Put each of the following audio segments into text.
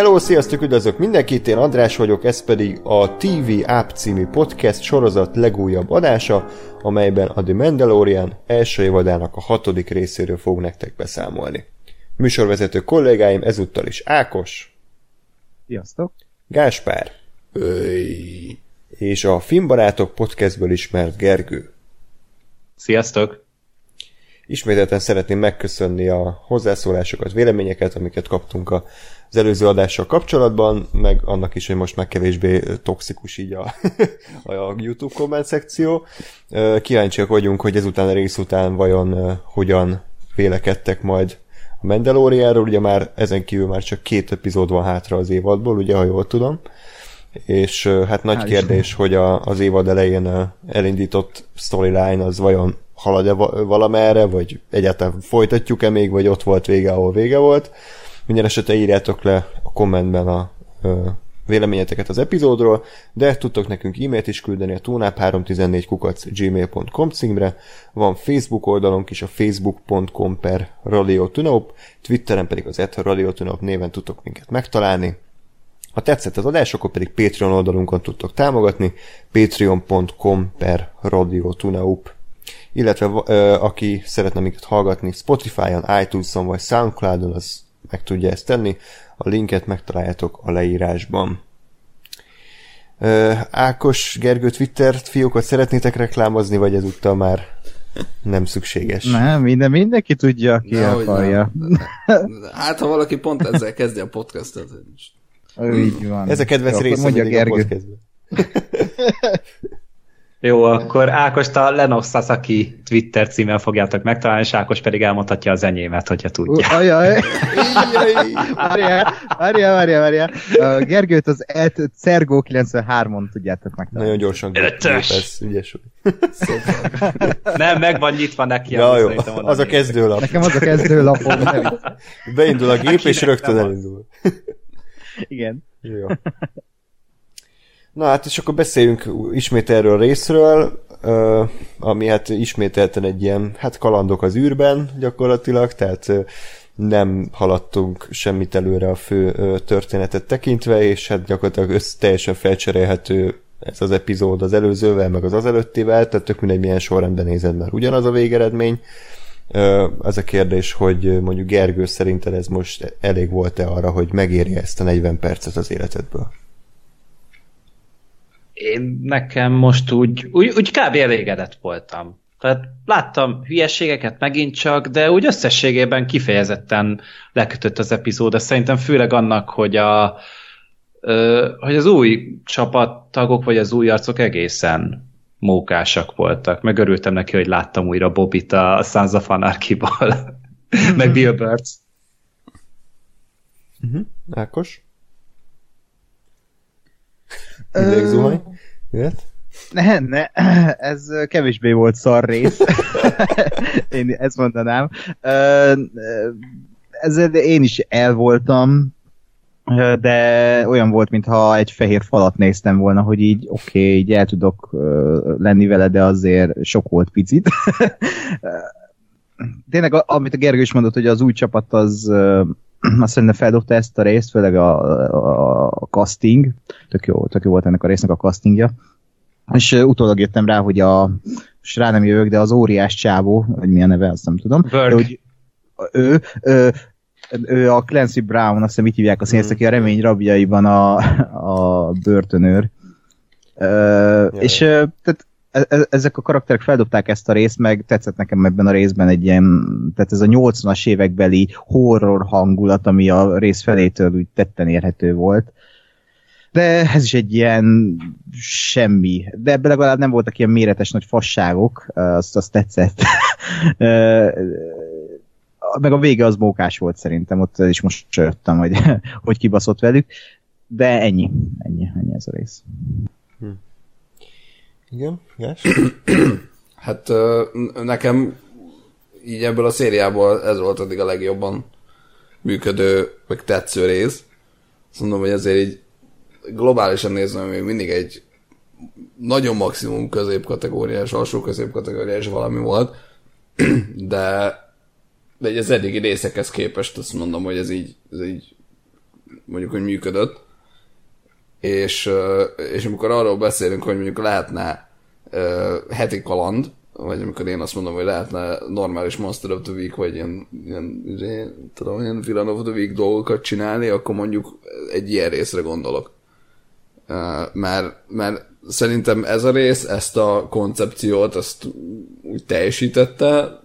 Hello, sziasztok, üdvözlök mindenkit, én András vagyok, ez pedig a TV App című podcast sorozat legújabb adása, amelyben a The Mandalorian első évadának a hatodik részéről fog nektek beszámolni. Műsorvezető kollégáim ezúttal is Ákos. Sziasztok. Gáspár. Öy. És a Filmbarátok podcastből ismert Gergő. Sziasztok! Ismételten szeretném megköszönni a hozzászólásokat, véleményeket, amiket kaptunk az előző adással kapcsolatban, meg annak is, hogy most már kevésbé toxikus így a, a YouTube komment szekció. Kíváncsiak vagyunk, hogy ezután a rész után vajon hogyan vélekedtek majd a Mandalorianról, ugye már ezen kívül már csak két epizód van hátra az évadból, ugye, ha jól tudom. És hát nagy Hál kérdés, hogy a, az évad elején elindított storyline az vajon halad-e valamerre, vagy egyáltalán folytatjuk-e még, vagy ott volt vége, ahol vége volt. Minden esetre írjátok le a kommentben a ö, véleményeteket az epizódról, de tudtok nekünk e-mailt is küldeni a tunap314 kukac gmail.com címre, van Facebook oldalunk is a facebook.com per radiotunop, Twitteren pedig az et radiotunop néven tudtok minket megtalálni. Ha tetszett az adás, akkor pedig Patreon oldalunkon tudtok támogatni, patreon.com per radiotunaup illetve ö, aki szeretne minket hallgatni Spotify-on, iTunes-on vagy Soundcloud-on, az meg tudja ezt tenni. A linket megtaláljátok a leírásban. Ö, Ákos Gergő Twitter fiókat szeretnétek reklámozni, vagy ezúttal már nem szükséges? Nem, minden, mindenki tudja, aki ne, akarja. Hát, ha valaki pont ezzel kezdi a podcastot. Így van. Ez a kedvenc része mondja Gergő. a Jó, akkor Ákost a Lenox Sasaki Twitter címmel fogjátok megtalálni, és Ákos pedig elmondhatja az enyémet, hogyha tudja. Uh, ajaj! várjál, várjál, várjál, várjál. Uh, Gergőt az et Cergo 93-on tudjátok megtalálni. Nagyon gyorsan ez ügyes Nem, meg van nyitva neki. Ja, jó, az a kezdőlap. Nekem az a kezdőlapom. Beindul a gép, és rögtön elindul. Igen. Jó. Na hát, és akkor beszéljünk ismét erről a részről, ami hát ismételten egy ilyen, hát kalandok az űrben gyakorlatilag, tehát nem haladtunk semmit előre a fő történetet tekintve, és hát gyakorlatilag össz, teljesen felcserélhető ez az epizód az előzővel, meg az az előttivel, tehát tök mindegy milyen sorrendben nézed már ugyanaz a végeredmény. Az a kérdés, hogy mondjuk Gergő szerinted ez most elég volt-e arra, hogy megérje ezt a 40 percet az életedből? Én nekem most úgy, úgy, úgy kb. elégedett voltam. Tehát láttam hülyeségeket megint csak, de úgy összességében kifejezetten lekötött az epizód, de szerintem főleg annak, hogy a ö, hogy az új csapattagok, vagy az új arcok egészen mókásak voltak. Megörültem neki, hogy láttam újra Bobit a Sons of Anarchy-ból, meg Bill Burns. Uh-huh. Ákos? Idegzuhany? Jöhet? Ne, ne, ez kevésbé volt szar rész. én ezt mondanám. Ezzel én is el voltam, de olyan volt, mintha egy fehér falat néztem volna, hogy így oké, okay, így el tudok lenni vele, de azért sok volt picit. Tényleg, amit a Gergő is mondott, hogy az új csapat az azt szerintem feldobta ezt a részt, főleg a, a, a casting, tök jó, tök jó volt ennek a résznek a castingja, és utólag jöttem rá, hogy a, és rá nem jövök, de az óriás csávó, hogy mi a neve, azt nem tudom, de hogy ő, ő, ő a Clancy Brown, azt hiszem így hívják a színész, aki a remény rabjaiban a, a börtönőr. Uh, és tehát ezek a karakterek feldobták ezt a részt, meg tetszett nekem ebben a részben egy ilyen, tehát ez a 80-as évekbeli horror hangulat, ami a rész felétől úgy tetten érhető volt. De ez is egy ilyen semmi. De ebben legalább nem voltak ilyen méretes nagy fasságok, azt, azt tetszett. meg a vége az mókás volt szerintem, ott is most jöttem, hogy, hogy kibaszott velük. De ennyi, ennyi, ennyi ez a rész. Hm. Igen, yes. hát nekem így ebből a szériából ez volt addig a legjobban működő, meg tetsző rész. Azt mondom, hogy ezért így globálisan nézve még mindig egy nagyon maximum középkategóriás, alsó középkategóriás valami volt, de, de az eddigi részekhez képest azt mondom, hogy ez így, ez így mondjuk, hogy működött. És, és amikor arról beszélünk, hogy mondjuk lehetne heti kaland, vagy amikor én azt mondom, hogy lehetne normális Monster of the Week, vagy ilyen, ilyen, ilyen tudom, ilyen Villain of the Week dolgokat csinálni, akkor mondjuk egy ilyen részre gondolok. Mert, mert szerintem ez a rész, ezt a koncepciót, ezt úgy teljesítette,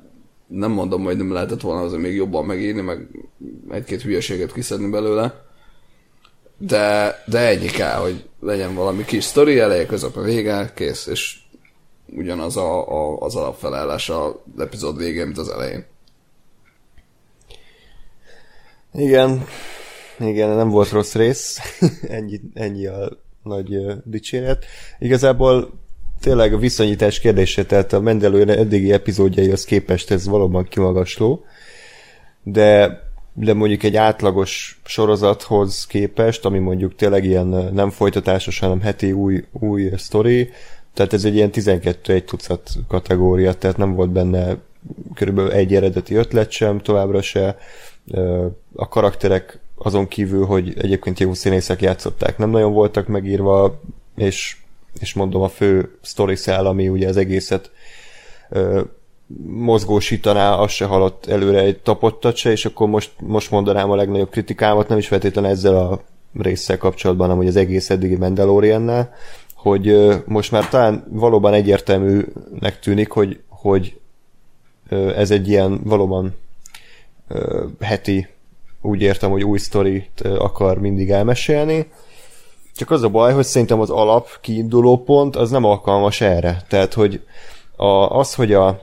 nem mondom, hogy nem lehetett volna azért még jobban megírni, meg egy-két hülyeséget kiszedni belőle, de, de ennyi kell, hogy legyen valami kis sztori, eleje, közepe, vége, kész, és ugyanaz a, a, az alapfelállás az epizód végén, mint az elején. Igen, igen, nem volt rossz rész, ennyi, ennyi a nagy dicséret. Igazából tényleg a viszonyítás kérdése, tehát a Mendelőre eddigi epizódjaihoz képest ez valóban kimagasló, de de mondjuk egy átlagos sorozathoz képest, ami mondjuk tényleg ilyen nem folytatásos, hanem heti új, új sztori, tehát ez egy ilyen 12 egy tucat kategória, tehát nem volt benne körülbelül egy eredeti ötlet sem, továbbra se. A karakterek azon kívül, hogy egyébként jó színészek játszották, nem nagyon voltak megírva, és, és mondom a fő story szál, ami ugye az egészet mozgósítaná, az se halott előre egy tapottat se, és akkor most, most mondanám a legnagyobb kritikámat, nem is feltétlenül ezzel a résszel kapcsolatban, hanem hogy az egész eddigi Mandaloriannál, hogy most már talán valóban egyértelműnek tűnik, hogy, hogy ez egy ilyen valóban heti, úgy értem, hogy új sztorit akar mindig elmesélni, csak az a baj, hogy szerintem az alap kiinduló pont az nem alkalmas erre. Tehát, hogy a, az, hogy a,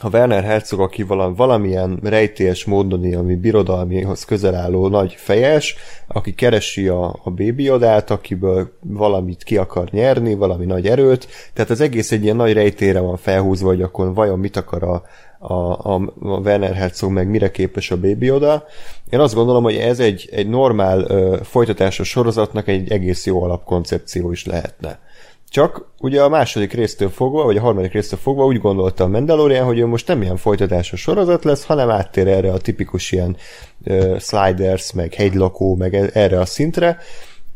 ha Werner Herzog, aki valami, valamilyen rejtélyes módon, ami birodalmihoz közel álló nagy fejes, aki keresi a, a bébiodát, akiből valamit ki akar nyerni, valami nagy erőt, tehát az egész egy ilyen nagy rejtére van felhúzva, hogy akkor vajon mit akar a, a, a Werner Herzog, meg mire képes a Baby Yoda. Én azt gondolom, hogy ez egy, egy normál ö, folytatásos sorozatnak egy egész jó alapkoncepció is lehetne. Csak ugye a második résztől fogva, vagy a harmadik résztől fogva úgy gondolta a Mandalorian, hogy ő most nem ilyen folytatásos sorozat lesz, hanem áttér erre a tipikus ilyen uh, sliders, meg hegylakó, meg e- erre a szintre.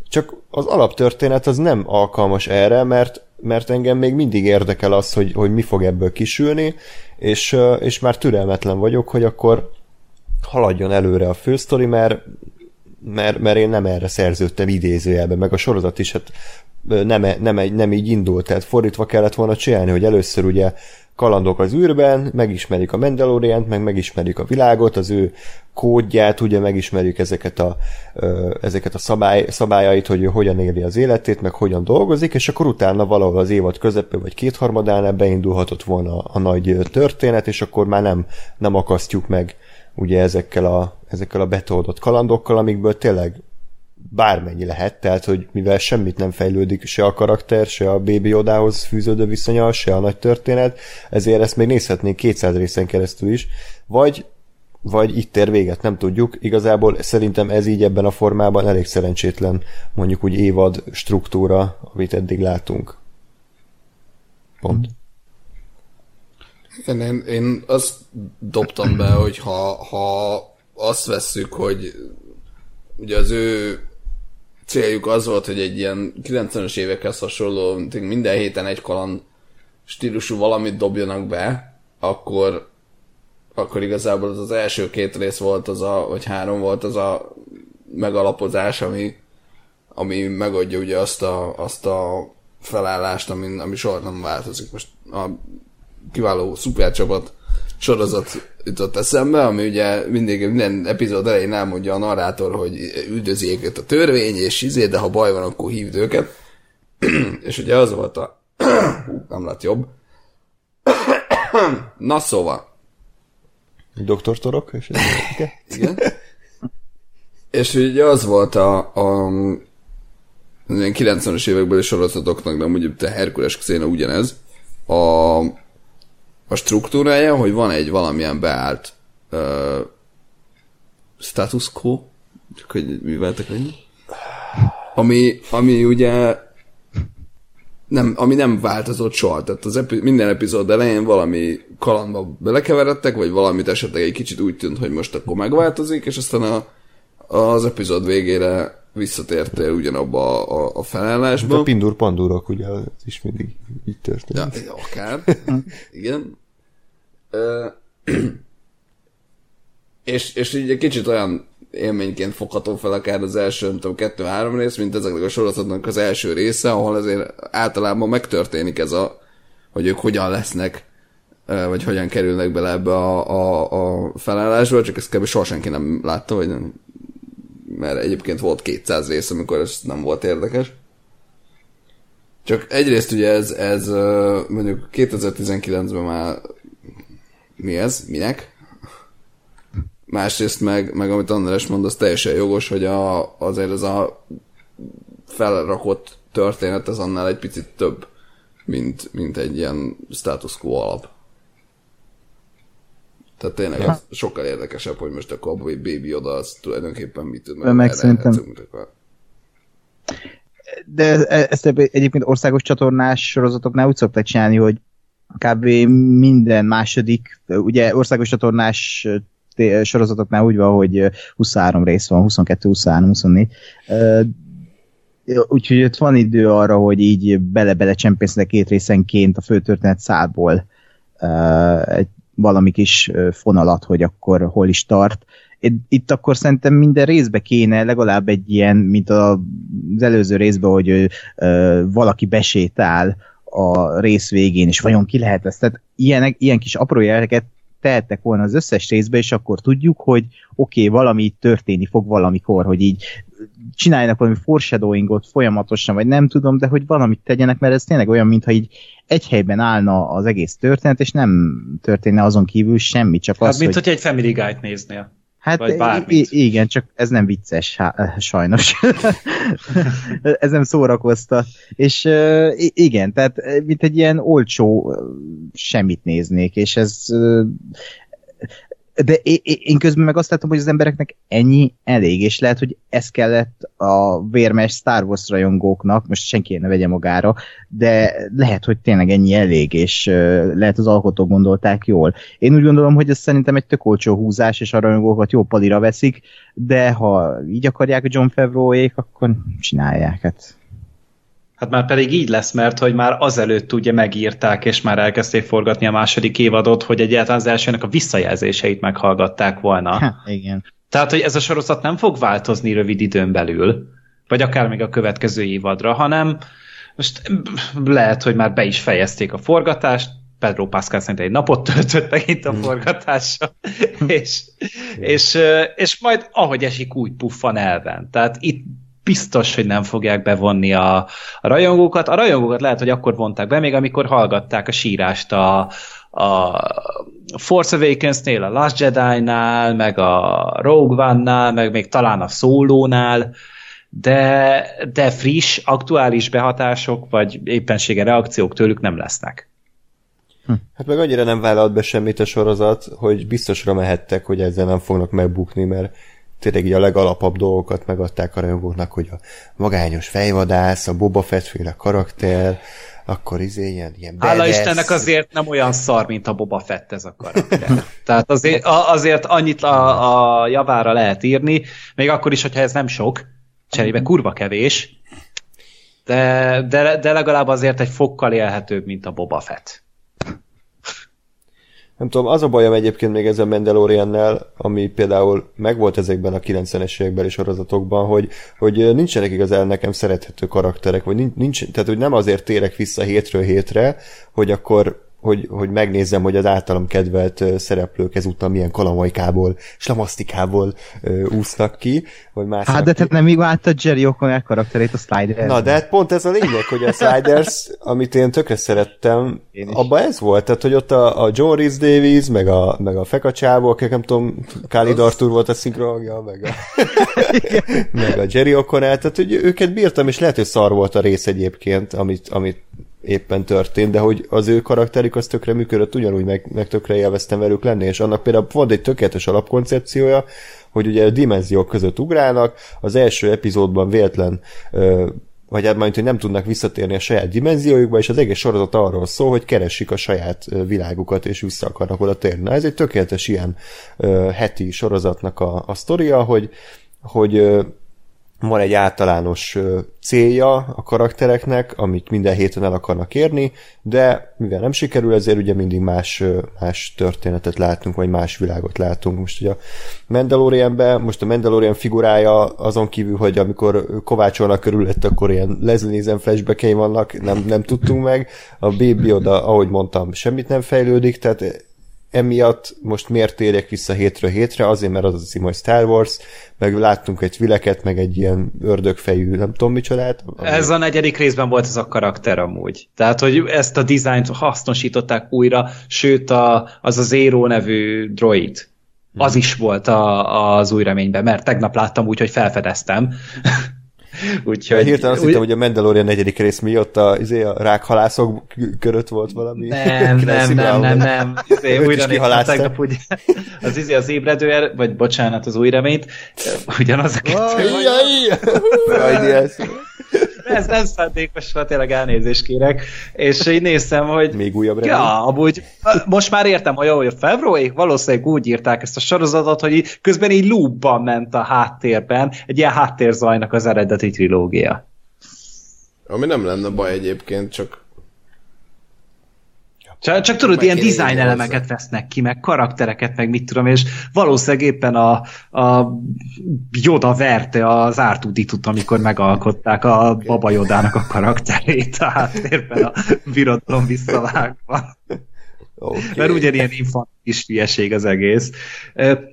Csak az alaptörténet az nem alkalmas erre, mert, mert engem még mindig érdekel az, hogy, hogy mi fog ebből kisülni, és, és már türelmetlen vagyok, hogy akkor haladjon előre a fősztori, mert mert, mert én nem erre szerződtem idézőjelben, meg a sorozat is hát nem, nem, nem így indult, tehát fordítva kellett volna csinálni, hogy először ugye kalandok az űrben, megismerjük a Mandaloriant, meg megismerjük a világot, az ő kódját, ugye megismerjük ezeket a, ezeket a szabály, szabályait, hogy ő hogyan éli az életét, meg hogyan dolgozik, és akkor utána valahol az évad közepén vagy kétharmadánál beindulhatott volna a nagy történet, és akkor már nem, nem akasztjuk meg ugye ezekkel a, ezekkel a betoldott kalandokkal, amikből tényleg bármennyi lehet, tehát hogy mivel semmit nem fejlődik, se a karakter, se a Baby Odához fűződő viszonya, se a nagy történet, ezért ezt még nézhetnénk 200 részen keresztül is, vagy vagy itt ér véget, nem tudjuk. Igazából szerintem ez így ebben a formában elég szerencsétlen, mondjuk úgy évad struktúra, amit eddig látunk. Pont. Igen, én, én azt dobtam be, hogy ha, ha azt vesszük, hogy ugye az ő céljuk az volt, hogy egy ilyen 90-es évekhez hasonló, minden héten egy kaland stílusú valamit dobjanak be, akkor, akkor igazából az, az első két rész volt az a, vagy három volt az a megalapozás, ami, ami megadja ugye azt a, azt a felállást, ami, ami soha nem változik. Most a kiváló szupercsapat sorozat jutott eszembe, ami ugye mindig minden epizód elején elmondja a narrátor, hogy üldözi őket a törvény, és izé, de ha baj van, akkor hívd őket. és ugye az volt a... nem lett jobb. Na szóval. Doktor Torok? És Igen. és ugye az volt a, a 90-es évekbeli sorozatoknak, de ugye te Herkules Xena ugyanez, a a struktúrája, hogy van egy valamilyen beállt uh, status quo, csak hogy műveltek ennyi, ami, ami ugye nem, ami nem változott soha. Tehát az epi, minden epizód elején valami kalandba belekeveredtek, vagy valamit esetleg egy kicsit úgy tűnt, hogy most akkor megváltozik, és aztán a, az epizód végére visszatértél ugyanabba a, a felállásba. A pindur pandurok, ugye, ez is mindig így történik. Ja, akár. Igen. Ö, és, és így egy kicsit olyan élményként fogható fel akár az első, nem tudom, kettő-három rész, mint ezeknek a sorozatnak az első része, ahol azért általában megtörténik ez a, hogy ők hogyan lesznek, vagy hogyan kerülnek bele ebbe a, a, a felállásba, csak ezt kb. soha senki nem látta, vagy nem, mert egyébként volt 200 rész, amikor ez nem volt érdekes. Csak egyrészt ugye ez, ez mondjuk 2019-ben már mi ez? Minek? Másrészt meg, meg amit András mond, az teljesen jogos, hogy a, azért ez a felrakott történet az annál egy picit több, mint, mint egy ilyen status quo alap. Tehát tényleg az sokkal érdekesebb, hogy most akkor a Baby oda az tulajdonképpen mit tud. Meg, meg szerintem... De ezt egyébként országos csatornás sorozatoknál úgy szokták csinálni, hogy kb. minden második, ugye országos csatornás sorozatoknál úgy van, hogy 23 rész van, 22, 23, 24. Úgyhogy ott van idő arra, hogy így bele-bele csempésznek két részenként a főtörténet szálból egy valami kis fonalat, hogy akkor hol is tart. Itt akkor szerintem minden részbe kéne legalább egy ilyen, mint az előző részben, hogy valaki besétál a rész végén, és vajon ki lehet ezt? Tehát ilyen, ilyen kis apró jeleket tehettek volna az összes részbe, és akkor tudjuk, hogy oké, okay, valami történni fog valamikor, hogy így csináljanak valami foreshadowingot folyamatosan, vagy nem tudom, de hogy valamit tegyenek, mert ez tényleg olyan, mintha így egy helyben állna az egész történet, és nem történne azon kívül semmi, csak hát, az, mint hogy... hogy egy Family Guide néznél. Hát Vagy igen, csak ez nem vicces, há, sajnos. ez nem szórakoztat. És uh, igen, tehát mint egy ilyen olcsó semmit néznék, és ez uh, de én közben meg azt látom, hogy az embereknek ennyi elég, és lehet, hogy ez kellett a vérmes Star Wars rajongóknak, most senki ne vegye magára, de lehet, hogy tényleg ennyi elég, és lehet az alkotók gondolták jól. Én úgy gondolom, hogy ez szerintem egy tök olcsó húzás, és a rajongókat jó palira veszik, de ha így akarják a John Favreau-ék, akkor csinálják. Hát Hát már pedig így lesz, mert hogy már azelőtt ugye megírták, és már elkezdték forgatni a második évadot, hogy egyáltalán az elsőnek a visszajelzéseit meghallgatták volna. Ha, igen. Tehát, hogy ez a sorozat nem fog változni rövid időn belül, vagy akár még a következő évadra, hanem most lehet, hogy már be is fejezték a forgatást, Pedro Pascal szerint egy napot töltött megint a hmm. forgatással, és, és, és majd ahogy esik, úgy puffan elven. Tehát itt biztos, hogy nem fogják bevonni a, a rajongókat. A rajongókat lehet, hogy akkor vonták be, még amikor hallgatták a sírást a, a Force Awakens-nél, a Last Jedi-nál, meg a Rogue One-nál, meg még talán a Solo-nál, de, de friss, aktuális behatások, vagy éppensége reakciók tőlük nem lesznek. Hm. Hát meg annyira nem vállalt be semmit a sorozat, hogy biztosra mehettek, hogy ezzel nem fognak megbukni, mert tényleg a legalapabb dolgokat megadták a rajongóknak, hogy a magányos fejvadász, a Boba Fett féle karakter, akkor izé ilyen, ilyen Hála Istennek azért nem olyan szar, mint a Boba Fett ez a karakter. Tehát azért, azért annyit a, a javára lehet írni, még akkor is, hogyha ez nem sok, cserébe kurva kevés, de, de, de legalább azért egy fokkal élhetőbb, mint a Boba Fett nem tudom, az a bajom egyébként még ezzel Mandaloriannel, ami például megvolt ezekben a 90-es évekbeli sorozatokban, hogy, hogy nincsenek igazán nekem szerethető karakterek, vagy nincs, tehát hogy nem azért térek vissza hétről hétre, hogy akkor hogy, hogy megnézzem, hogy az általam kedvelt szereplők ezúttal milyen kalamajkából, slamasztikából úsznak ki, vagy más. Hát de te nem látta Jerry O'Connell karakterét a Sliders. Na, de hát pont ez a lényeg, hogy a Sliders, amit én tökre szerettem, abban ez volt, tehát hogy ott a, a John Rhys Davies, meg a, meg a Fekacsából, nem tudom, Khalid Arthur volt a szinkronja, meg a, meg a Jerry O'Connell, tehát hogy őket bírtam, és lehet, hogy szar volt a rész egyébként, amit, amit éppen történt, de hogy az ő karakterük az tökre működött, ugyanúgy meg, meg tökre élveztem velük lenni, és annak például volt egy tökéletes alapkoncepciója, hogy ugye a dimenziók között ugrálnak, az első epizódban véletlen vagy hát majd, hogy nem tudnak visszatérni a saját dimenziójukba, és az egész sorozat arról szól, hogy keresik a saját világukat, és vissza akarnak oda térni. Na, ez egy tökéletes ilyen uh, heti sorozatnak a, a sztoria, hogy hogy ö, van egy általános célja a karaktereknek, amit minden héten el akarnak érni, de mivel nem sikerül, ezért ugye mindig más, más történetet látunk, vagy más világot látunk. Most ugye a Mandalorianben, most a Mandalorian figurája azon kívül, hogy amikor kovácsolnak körülött, akkor ilyen Nielsen flashbackei vannak, nem, nem tudtunk meg. A Baby oda, ahogy mondtam, semmit nem fejlődik, tehát emiatt most miért térjek vissza hétről hétre? Azért, mert az a cím, hogy Star Wars, meg láttunk egy vileket, meg egy ilyen ördögfejű, nem tudom micsodát. ami- Ez a negyedik részben volt ez a karakter amúgy. Tehát, hogy ezt a dizájnt hasznosították újra, sőt a, az a Zero nevű droid. Az is volt a, az új reményben, mert tegnap láttam úgy, hogy felfedeztem. Úgyhogy... Hirtelen azt úgy- hittem, hogy a Mandalorian negyedik rész miatt a, izé, a rákhalászok körött volt valami. Nem, nem, nem, nem, nem. Izé, újra néztem tegnap, ugye, az izé az ébredő, er- vagy bocsánat, az új reményt, ugyanaz a kettő. Jaj. Ez nem szándékos, volt, tényleg elnézést kérek. És így néztem, hogy Még újabb remény. Ja, amúgy most már értem, hogy ahogy a februárig valószínűleg úgy írták ezt a sorozatot, hogy így, közben így loopban ment a háttérben, egy ilyen háttérzajnak az eredeti trilógia. Ami nem lenne baj egyébként, csak Csak, csak tudod, ilyen design elemeket vesznek ki, meg karaktereket, meg mit tudom, és valószínűleg éppen a, a Yoda verte az ártuditut, amikor megalkották a Baba Yodának a karakterét a háttérben a birodalom visszavágva. Okay. Mert ugyanilyen infantilis hülyeség az egész.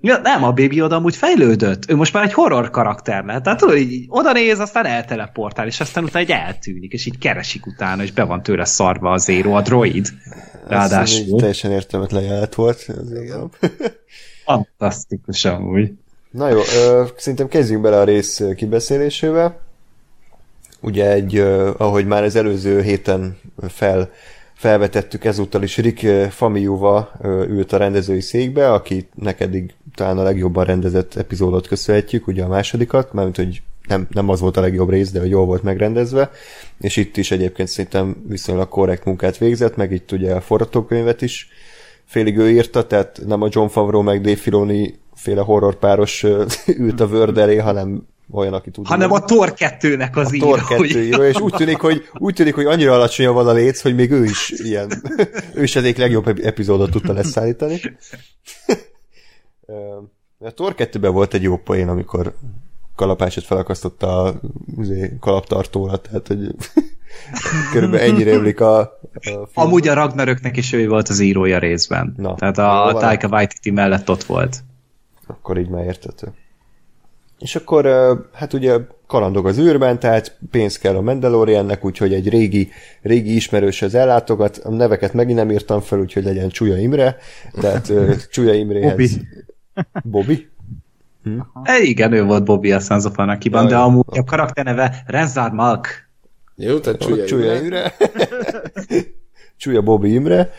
Ja, nem, a Baby Yoda amúgy fejlődött. Ő most már egy horror karakter lett. Tehát tudod, így oda néz, aztán elteleportál, és aztán utána egy eltűnik, és így keresik utána, és be van tőle szarva a Zero, a droid. Ez Ráadásul. teljesen értelmetlen jelenet volt. Fantasztikus amúgy. Na jó, ö, szerintem kezdjünk bele a rész kibeszélésével. Ugye egy, ö, ahogy már az előző héten fel, felvetettük, ezúttal is Rick ö, ült a rendezői székbe, aki eddig talán a legjobban rendezett epizódot köszönhetjük, ugye a másodikat, mármint, hogy nem, nem az volt a legjobb rész, de hogy jól volt megrendezve, és itt is egyébként szerintem viszonylag korrekt munkát végzett, meg itt ugye a forgatókönyvet is félig ő írta, tehát nem a John Favreau meg Dave Filoni féle horrorpáros ö, ült a Word elé, hanem olyan, aki tud. Hanem a Thor 2-nek az a író. Thor 2 író, és úgy tűnik, hogy, úgy tűnik, hogy annyira alacsonyan van a léc, hogy még ő is ilyen, ő is egyik legjobb ep- epizódot tudta leszállítani. A Thor 2-ben volt egy jó poén, amikor kalapácsot felakasztotta a izé, kalaptartóra, tehát hogy körülbelül ennyire emlik a, a film. Amúgy a Ragnaröknek is ő volt az írója részben. Na, Tehát a. Taika Waititi mellett ott volt. Akkor így már értető. És akkor hát ugye kalandog az űrben, tehát pénz kell a Mandaloriannek, úgyhogy egy régi, régi ismerőshez ellátogat. A neveket megint nem írtam fel, úgyhogy legyen Csúlya Imre. Tehát Csúlya Imréhez... Bobby. Bobby? E, igen, ő volt Bobby a Sons of Anarchy-ban, de amúgy a karakter neve Renzar Malk. jó, tehát Csúlya, csúlya, Imre. Csúlya Bobby Imre,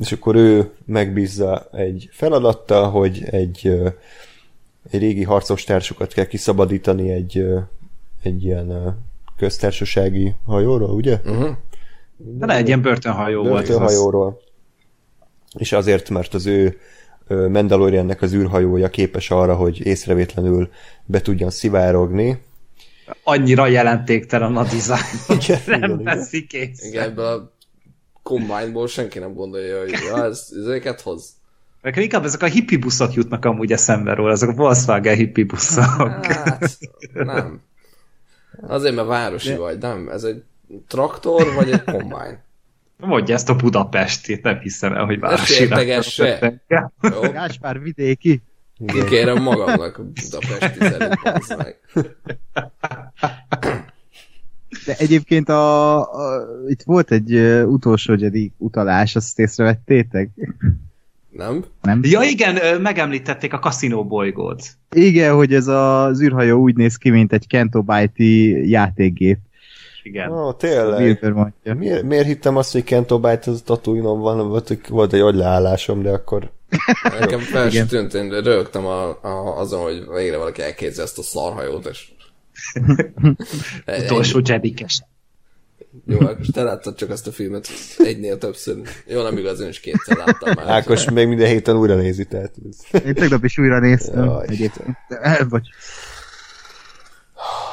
és akkor ő megbízza egy feladattal, hogy egy régi harcos társukat kell kiszabadítani egy, egy ilyen köztársasági hajóról, ugye? Uh-huh. De ne, egy ilyen börtönhajó volt. az. Börtönhajóról. És azért, mert az ő Mandaloriannek az űrhajója képes arra, hogy észrevétlenül be tudjan szivárogni. Annyira jelentéktelen a dizájn. Igen, nem veszik észre. Igen, ebből a combine-ból senki nem gondolja, hogy ja, ez, ezeket hoz. Nekem inkább ezek a hippie buszok jutnak amúgy eszembe róla, ezek a Volkswagen hippie buszok. Hát, nem. Azért, mert városi vagy, nem? Ez egy traktor, vagy egy combine? Mondja ezt a Budapestét, nem hiszem el, hogy városi. sértegesse. Jó? Gáspár vidéki. Kikérem magamnak a budapesti szerint. De egyébként a, a, itt volt egy utolsó utalás, azt észrevettétek? Nem? Nem? Ja igen, megemlítették a kaszinó bolygót. Igen, hogy ez az űrhajó úgy néz ki, mint egy Kento Byte játékgép. Igen. Ó, tényleg. Miért, miért hittem azt, hogy Kento az tatooine van, volt, volt egy agyleállásom, de akkor Nekem fel sem tűnt, én rögtem a, a, azon, hogy végre valaki elképzel ezt a szarhajót, és... Utolsó jedikes. Jó, Ákos, te láttad csak azt a filmet egynél többször. Jó, nem igaz, én is kétszer láttam már. Ákos még minden héten újra nézi, tehát. Én tegnap is újra néztem. Jaj, egyébként. Bocs.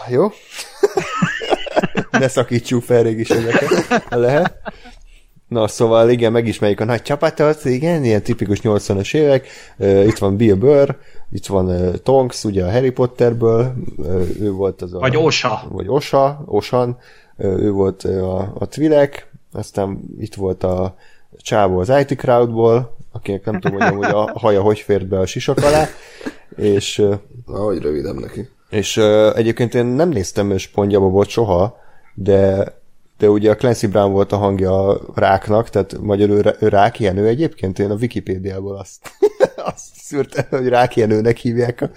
Jó? ne szakítsuk fel régiségeket, ha lehet. Na, szóval igen, megismerjük a nagy csapatot, igen, ilyen tipikus 80-as évek. Uh, itt van Bill Burr, itt van uh, Tonks, ugye a Harry Potterből, uh, ő volt az a... Vagy Osa. Vagy Osa, Osan, ő volt a, a Tvilek, aztán itt volt a csávó az IT Crowdból, akinek nem tudom, hogy a haja hogy fért be a sisak alá, és... Na, hogy rövidebb neki. és egyébként én nem néztem Spongyabobot soha, de de ugye a Clancy Brown volt a hangja a ráknak, tehát magyarul rák Jenő egyébként, én a Wikipédiából azt, azt szűrtem, hogy rák Jenőnek hívják a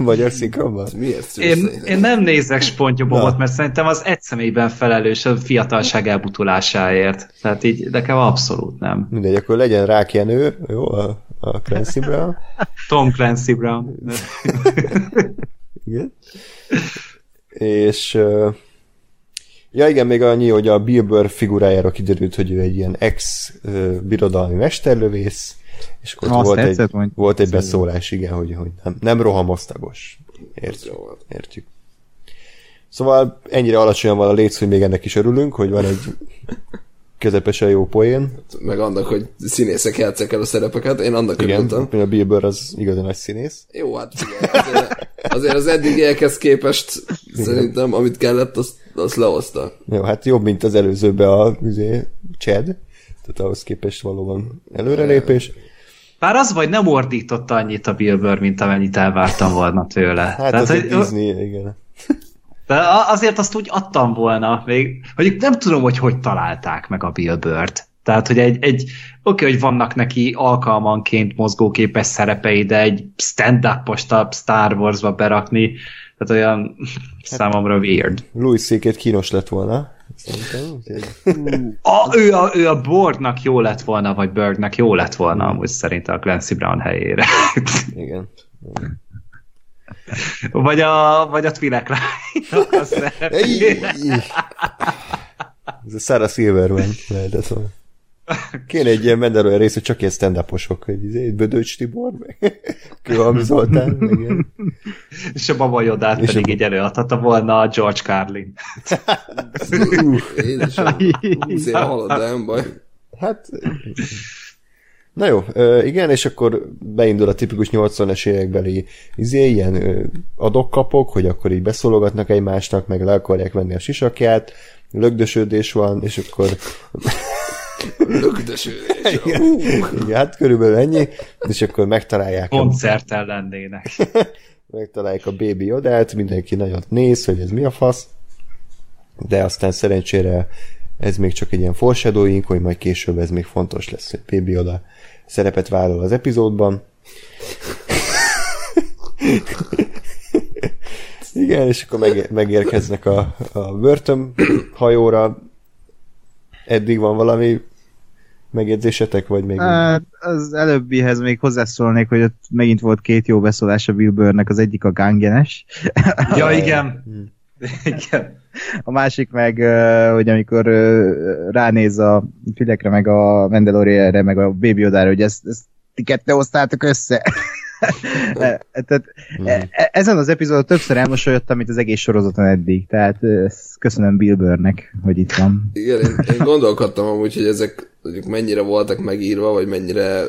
magyar szinkronban. Miért Én, én nem nézek Spongyobobot, Na. mert szerintem az egy személyben felelős a fiatalság elbutulásáért. Tehát így nekem abszolút nem. Mindegy, akkor legyen rák Jenő, jó, a, a Clancy Brown. Tom Clancy Brown. Igen. És ja igen, még annyi, hogy a Bill Burr figurájára kiderült, hogy ő egy ilyen ex-birodalmi mesterlövész, és akkor volt egy, tetszett, hogy- volt egy beszólás, igen, hogy, hogy nem, nem rohamosztagos. Értjük. Értjük. Szóval ennyire alacsonyan van a léc, hogy még ennek is örülünk, hogy van egy közepesen jó poén. Meg annak, hogy színészek játszák el a szerepeket, én annak Igen, örültem. például Bill Burr az igazi nagy színész. Jó, hát figyelj, azért, azért az eddigiekhez képest szerintem, amit kellett, azt, azt lehozta. Jó, hát jobb, mint az előzőbe a izé, Chad, tehát ahhoz képest valóban előrelépés. Bár az vagy nem ordította annyit a Bill Burr, mint amennyit elvártam volna tőle. Hát Tehát, hogy, Disney, igen. de azért azt úgy adtam volna. Még, mondjuk nem tudom, hogy hogy találták meg a Bill Burr-t. Tehát, hogy egy, egy oké, hogy vannak neki alkalmanként mozgóképes szerepei, de egy stand-up-ostabb Star Wars-ba berakni, tehát olyan számomra weird. Louis c kínos lett volna. Szerintem. úgyhogy- A, ő, a, ő a Boardnak jó lett volna, vagy Birdnek jó lett volna, amúgy szerintem a Clancy Brown helyére. Igen. vagy a, vagy a Twi'lek lánynak a szerepére. Ez a Sarah Silverman lehetett volna. Kéne egy ilyen Mandalorian rész, hogy csak ilyen stand hogy izé, Bödöcs Tibor, meg Kőhalmi Zoltán, meg ilyen. És a Baba Jodát És pedig a- így előadhatta volna a George Carlin. Édesem, húsz halad, de nem baj. Hát, na jó, igen, és akkor beindul a tipikus 80-es évekbeli izé, ilyen adok-kapok, hogy akkor így beszólogatnak egymásnak, meg le akarják venni a sisakját, lögdösödés van, és akkor Lögdösődés. igen, igen, hát körülbelül ennyi, és akkor megtalálják a, Koncerten lennének. megtalálják a Baby Yodát, mindenki nagyot néz, hogy ez mi a fasz, de aztán szerencsére ez még csak egy ilyen foreshadowing, hogy majd később ez még fontos lesz, hogy Baby Yoda szerepet vállal az epizódban. Igen, és akkor meg, megérkeznek a, a börtön hajóra. Eddig van valami megjegyzésetek, vagy még... Hát, az előbbihez még hozzászólnék, hogy ott megint volt két jó beszólás a Bill Burrnek, az egyik a gangyenes, ja, igen. igen. a másik meg, hogy amikor ránéz a filekre, meg a Mandalorianre, meg a Baby Yodára, hogy ezt, ezt ti kettő hoztátok össze. E, Tehát e- e- ezen az epizódon többször elmosolyodtam, mint az egész sorozaton eddig. Tehát ezt köszönöm Bill Burrnek, hogy itt van. Igen, én, én gondolkodtam amúgy, hogy ezek mondjuk mennyire voltak megírva, vagy mennyire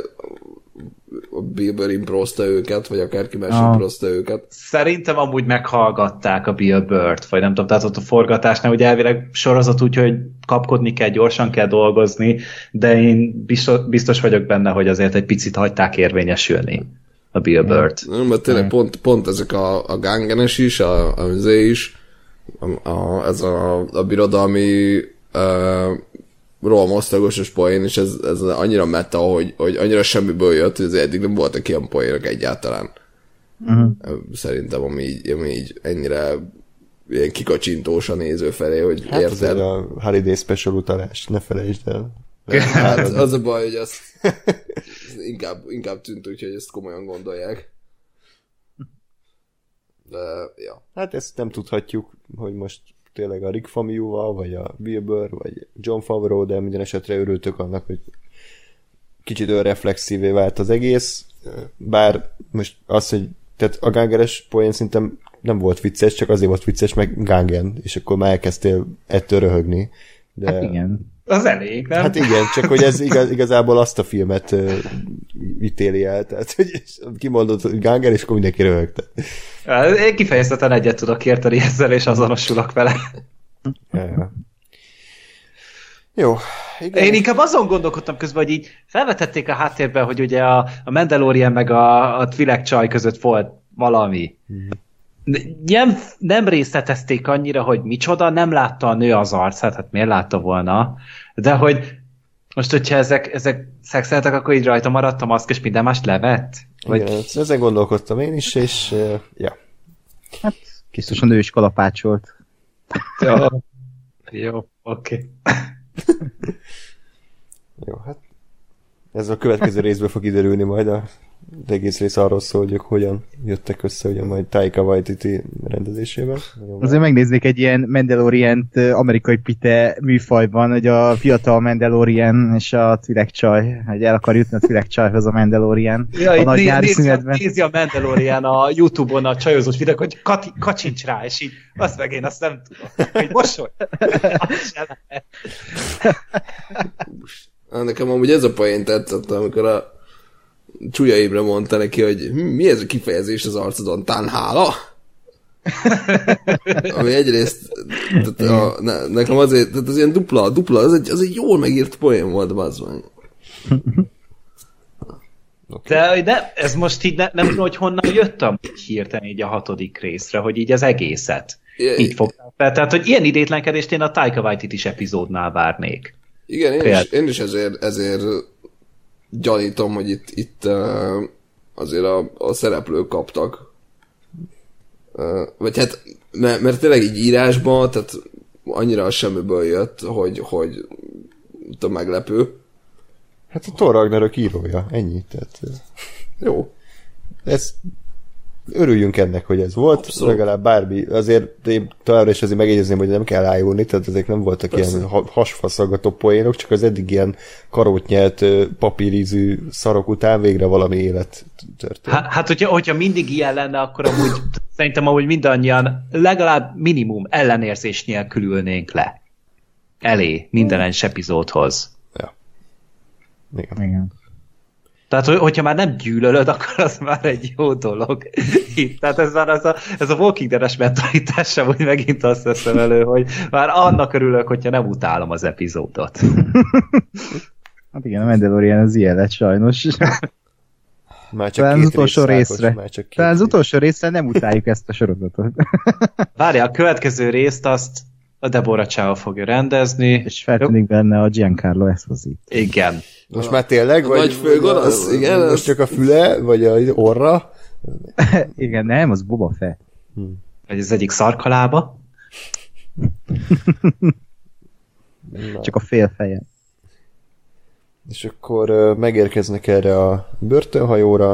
a Bill Burr improzta őket, vagy akárki más Ah. improzta őket. Szerintem amúgy meghallgatták a Bill Burt, vagy nem tudom, tehát ott a forgatásnál ugye elvileg sorozat úgy, hogy kapkodni kell, gyorsan kell dolgozni, de én biztos, biztos vagyok benne, hogy azért egy picit hagyták érvényesülni a Bill Burt. Nem, mert tényleg pont, pont ezek a, a gangenes is, a, a zé is, a, a, ez a, a birodalmi uh, rohamosztagosos poén, és ez, ez annyira meta, hogy, hogy annyira semmiből jött, hogy azért eddig nem voltak ilyen poénok egyáltalán. Uh-huh. Szerintem, ami így, ami így ennyire ilyen kikacsintós a néző felé, hogy Hát érted. a Holiday Special utalás, ne felejtsd el. Hát az a baj, hogy azt az inkább, inkább tűnt úgy, hogy ezt komolyan gondolják. De, ja. Hát ezt nem tudhatjuk, hogy most tényleg a Rick Famiúval, vagy a Bill Burr, vagy John Favreau, de minden esetre örültök annak, hogy kicsit önreflexívé vált az egész, bár most az, hogy tehát a gángeres poén szerintem nem volt vicces, csak azért volt vicces, meg Gangen, és akkor már elkezdtél ettől röhögni. De... Hát igen. Az elég, nem? Hát igen, csak hogy ez igaz, igazából azt a filmet uh, ítéli el, tehát hogy kimondott, hogy Gangen, és akkor mindenki röhögte. Én kifejezetten egyet tudok érteni ezzel, és azonosulok vele. Ja, ja. Jó. Igen. Én inkább azon gondolkodtam közben, hogy így felvetették a háttérben, hogy ugye a, a Mandalorian meg a, a Twi'lek csaj között volt valami. Nem, nem részletezték annyira, hogy micsoda, nem látta a nő az arcát, hát miért látta volna, de hogy most, hogyha ezek, ezek szexeltek, akkor így rajta maradt a maszk, és minden mást levett? Vagy... Igen, ezen gondolkodtam én is, és uh, ja. Hát, biztos a nő is kalapácsolt. Jó, jó oké. Jó, hát ez a következő részből fog kiderülni majd a az egész rész arról szól, hogy ők hogyan jöttek össze, ugye majd Taika Waititi rendezésében. Azért megnéznék egy ilyen Mandalorian amerikai pite műfajban, hogy a fiatal Mandalorian és a Twi'lek csaj, hogy el akar jutni a Twi'lek csajhoz a Mandalorian Ja, a nagy nyári nézi, a, szünetben. nézi a Mandalorian a Youtube-on a csajozós videók, hogy kati, kacsincs rá, és így, azt meg én azt nem tudom. Hogy mosoly. Nekem amúgy ez a poén tetszett, amikor a Csúlya Ébre mondta neki, hogy hm, mi ez a kifejezés az arcodon, tánhála? Ami egyrészt tehát a, ne, nekem azért, tehát az ilyen dupla, dupla, az egy, az egy jól megírt poén volt, bazd meg. De hogy ne, ez most így ne, nem tudom, hogy honnan jöttem hirtelen így a hatodik részre, hogy így az egészet így fogtam fel. Tehát, hogy ilyen idétlenkedést én a Taika Waititi is epizódnál várnék. Igen, én is, én is ezért, ezért gyanítom, hogy itt, itt azért a, a szereplők kaptak. Vagy hát, mert, mert tényleg így írásban, tehát annyira a semmiből jött, hogy, hogy a meglepő. Hát a Thor Ragnarök írója, ennyi. Tehát Jó. ez örüljünk ennek, hogy ez volt, Abszolút. legalább bármi, azért én továbbra is azért megjegyezném, hogy nem kell ájulni, tehát ezek nem voltak Persze. ilyen ha- hasfaszaggató poénok, csak az eddig ilyen karót nyelt ö, papírízű szarok után végre valami élet történt. Hát, hát hogyha, hogyha mindig ilyen lenne, akkor amúgy szerintem amúgy mindannyian legalább minimum ellenérzés nélkül ülnénk le. Elé minden egyes epizódhoz. Ja. Igen. Igen. Tehát, hogy- hogyha már nem gyűlölöd, akkor az már egy jó dolog. Itt, tehát ez már az a, ez a Walking Dead-es mentalitás sem, hogy megint azt veszem elő, hogy már annak örülök, hogyha nem utálom az epizódot. Hát igen, a Mandalorian az ilyen lett sajnos. Már csak Talán két az utolsó rész, részre. Már csak két Talán az utolsó részre nem utáljuk ezt a sorozatot. Várja, a következő részt azt a Deborah Chow fogja rendezni. És feltűnik benne a Giancarlo Esposito. Igen. Most már tényleg? a Vagy, nagy a- igen, Most az- csak a füle, vagy a orra? Igen, nem, az Boba Fett. Vagy az egyik szarkalába. Csak a fél feje. És akkor megérkeznek erre a börtönhajóra,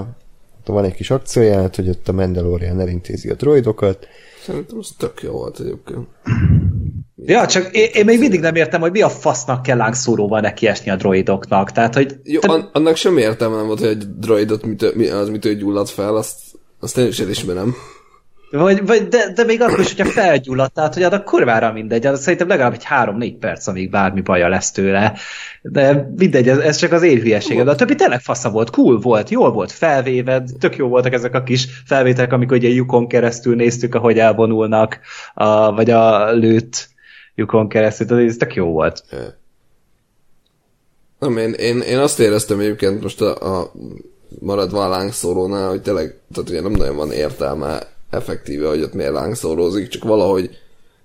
ott van egy kis akcióját, hogy ott a Mandalorian elintézi a droidokat. Szerintem az tök jó volt egyébként. Ja, csak én, én még mindig nem értem, hogy mi a fasznak kell lángszóróval nekiesni a droidoknak. Tehát, hogy Jó, te, an- annak semmi értelme nem volt, hogy egy droidot mitől, mi, az mitől gyulladt fel, azt, azt én is elismerem. vagy, vagy, de, de még akkor is, hogyha felgyulladt, tehát hogy annak kurvára mindegy, az szerintem legalább egy három-négy perc, amíg bármi baja lesz tőle. De mindegy, ez, ez csak az én hülyeségem. De a többi tényleg fasza volt, cool volt, jól volt felvéve, tök jó voltak ezek a kis felvételek, amikor ugye lyukon keresztül néztük, ahogy elvonulnak, a, vagy a lőtt lyukon keresztül, tehát ez tök jó volt. Nem, én, én, én azt éreztem egyébként most a, a maradva a lángszórónál, hogy tényleg, tehát ugye nem nagyon van értelme effektíve, hogy ott miért lángszórózik, csak valahogy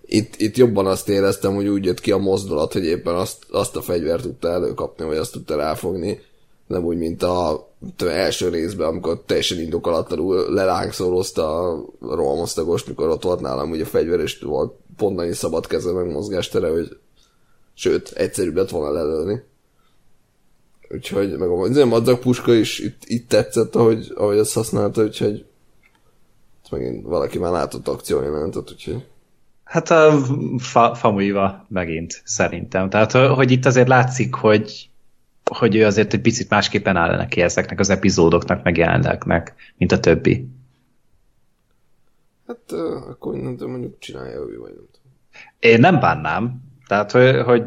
itt, itt jobban azt éreztem, hogy úgy jött ki a mozdulat, hogy éppen azt, azt a fegyvert tudta előkapni, vagy azt tudta ráfogni. Nem úgy, mint a tudom, első részben, amikor teljesen indokolatlanul lelángszórozta a rohamosztagost, mikor ott volt nálam ugye a fegyver, és volt pont annyi szabad keze meg mozgástere, hogy sőt, egyszerűbb lett volna lelőni. Úgyhogy meg a az madzag puska is itt, itt tetszett, ahogy, ahogy ezt használta, úgyhogy megint valaki már látott akciójelenetet, úgyhogy Hát a fa, Famuiva megint szerintem. Tehát, hogy itt azért látszik, hogy, hogy ő azért egy picit másképpen áll neki ezeknek az epizódoknak, meg jelenteknek, mint a többi. Hát ö, akkor innentől mondjuk csinálja ő, vagy nem. Én nem bánnám. Tehát, hogy, hogy,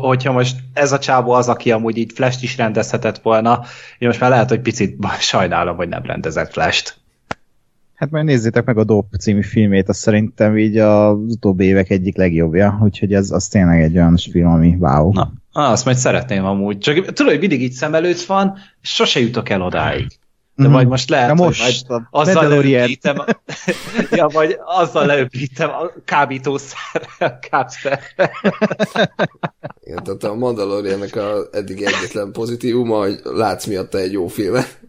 hogyha most ez a csávó az, aki amúgy így Flash-t is rendezhetett volna, én most már lehet, hogy picit sajnálom, hogy nem rendezett Flash-t. Hát majd nézzétek meg a Dope című filmét, az szerintem így az utóbbi évek egyik legjobbja, úgyhogy ez az tényleg egy olyan film, ami wow. Na, azt majd szeretném amúgy. Csak tudod, hogy mindig így szem előtt van, sose jutok el odáig. De Mhm. majd most lehet, De hogy most majd a azzal leöblítem, a, ja, vagy azzal leöblítem a kábítószerrel, kábszerrel. Igen, tehát a Mandaloriannek a eddig egyetlen pozitívuma, hogy látsz miatta egy jó filmet.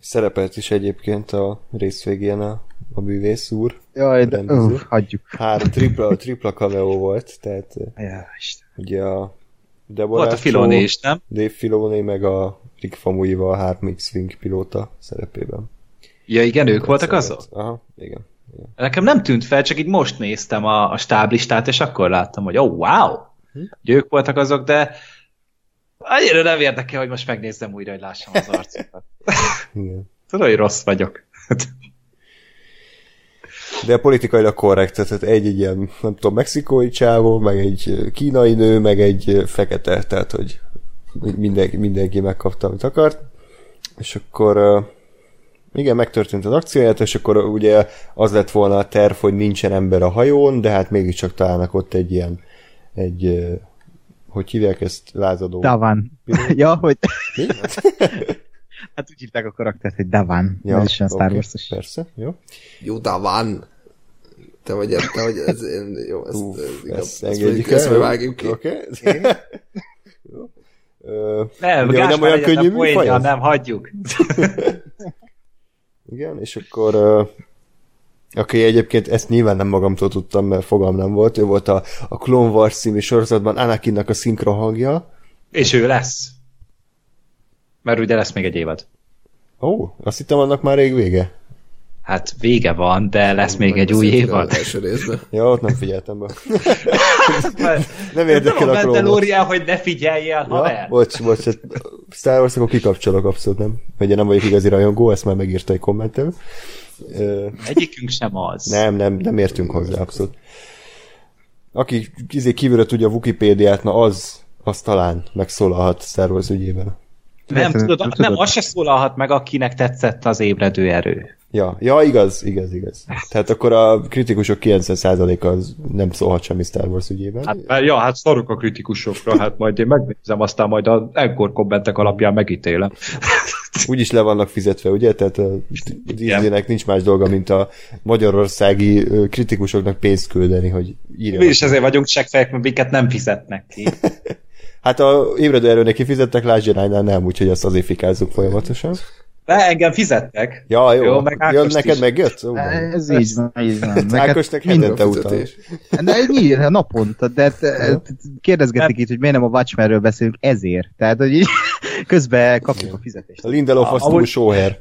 Szerepelt is egyébként a rész végén a, a művész úr. Jaj, de uh, hagyjuk. Három tripla, tripla cameo volt, tehát eh, Ja, Isten. ugye a Deborah Volt a Filoni is, nem? Dave Filoni, meg a Rick Famuyiva a 3 X-Wing pilóta szerepében. Ja igen, ők voltak azok? Aha, igen. Nekem nem tűnt fel, csak így most néztem a, a stáblistát, és akkor láttam, hogy oh, wow! Hogy ők voltak azok, de annyira nem érdekel, hogy most megnézzem újra, hogy lássam az arcukat. igen. Tudod, hogy rossz vagyok. De politikailag korrekt, tehát egy, egy ilyen, nem tudom, mexikói csávó, meg egy kínai nő, meg egy fekete, tehát hogy mindenki, mindenki megkapta, amit akart. És akkor igen, megtörtént az akcióját, és akkor ugye az lett volna a terv, hogy nincsen ember a hajón, de hát mégiscsak találnak ott egy ilyen, egy, hogy hívják ezt, lázadó. Davan. ja, hogy? hát úgy hívták a karaktert, hogy Davan. Ja, ez is olyan Star oké, Wars-os. Persze, jó. Juta van. Te vagy, te vagy, ez, én, jó, ezt, Ú, ez, inkább- ezt ezt, engedjük ezt el. majd vágjuk ki. Oké. Jó. Ö, Nem, ugye, nem olyan könnyű műfaj nem, hagyjuk. Igen, és akkor uh, aki egyébként ezt nyilván nem magamtól tudtam, mert fogam nem volt, ő volt a, a Clone Wars című sorozatban Anakinnak a szinkron hangja. És ő lesz. Mert ugye lesz még egy évad. Ó, azt hittem annak már rég vége. Hát vége van, de lesz még egy új évad. Ja, ott nem figyeltem be. Nem érdekel Nem a. Mandalorian, hogy ne figyelj el, Ja, haver. bocs, bocs, hát Star Wars kikapcsolok abszolút, nem? Ugye nem vagyok igazi rajongó, ezt már megírta egy kommentelő. Egyikünk sem az. Nem, nem, nem értünk hozzá, abszolút. Aki izé kívülről tudja a Wikipédiát, na az, az talán megszólalhat Star Wars ügyében. Nem, Tudod, tudod, tudod. nem, az se szólalhat meg, akinek tetszett az ébredő erő. Ja, ja, igaz, igaz, igaz. Tehát akkor a kritikusok 90%-a az nem szólhat semmi Star Wars ügyében. Hát, ja, hát szarok a kritikusokra, hát majd én megnézem, aztán majd az ekkor kommentek alapján megítélem. Úgyis le vannak fizetve, ugye? Tehát a Disneynek nincs más dolga, mint a magyarországi kritikusoknak pénzt küldeni, hogy Mi írjanak. is ezért vagyunk seggfejek, mert minket nem fizetnek ki. Hát a ébredő erőnek kifizettek, Lázs Zsiránynál nem, úgyhogy azt azért fikázzuk folyamatosan. De engem fizettek. Ja, jó, Jó, meg Ákost neked is. megjött? Ó, Ez így van, így van. Neked Ákosnak hetente utal. De nyíl, naponta, de kérdezgetik itt, hogy miért nem a Watchmenről beszélünk, ezért. Tehát, hogy így közben kapjuk a fizetést. A Lindelof az túl sóher.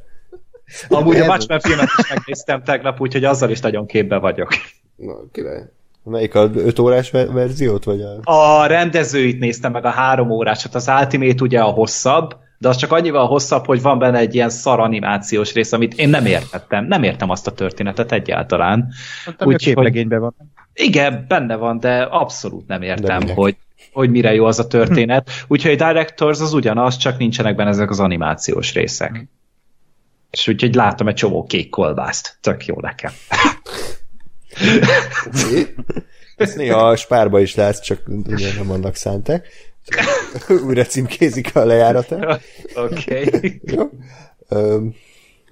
Amúgy a Watchmen filmet is megnéztem tegnap, úgyhogy azzal is nagyon képbe vagyok. Na, király. Melyik a 5 órás ver- verziót, vagy a... A rendezőit néztem meg a három órásat, az Ultimate ugye a hosszabb, de az csak annyival hosszabb, hogy van benne egy ilyen szar animációs rész, amit én nem értettem. Nem értem azt a történetet egyáltalán. A Úgyhogy- képregényben van. Igen, benne van, de abszolút nem értem, hogy, hogy mire jó az a történet. Úgyhogy a Directors az ugyanaz, csak nincsenek benne ezek az animációs részek. És úgyhogy láttam egy csomó kék kolbászt. Tök jó nekem. Ezt néha a spárba is látsz, csak ugye nem annak szánták. Újra címkézik a lejáratát. Oké. Okay. Jó. Ö,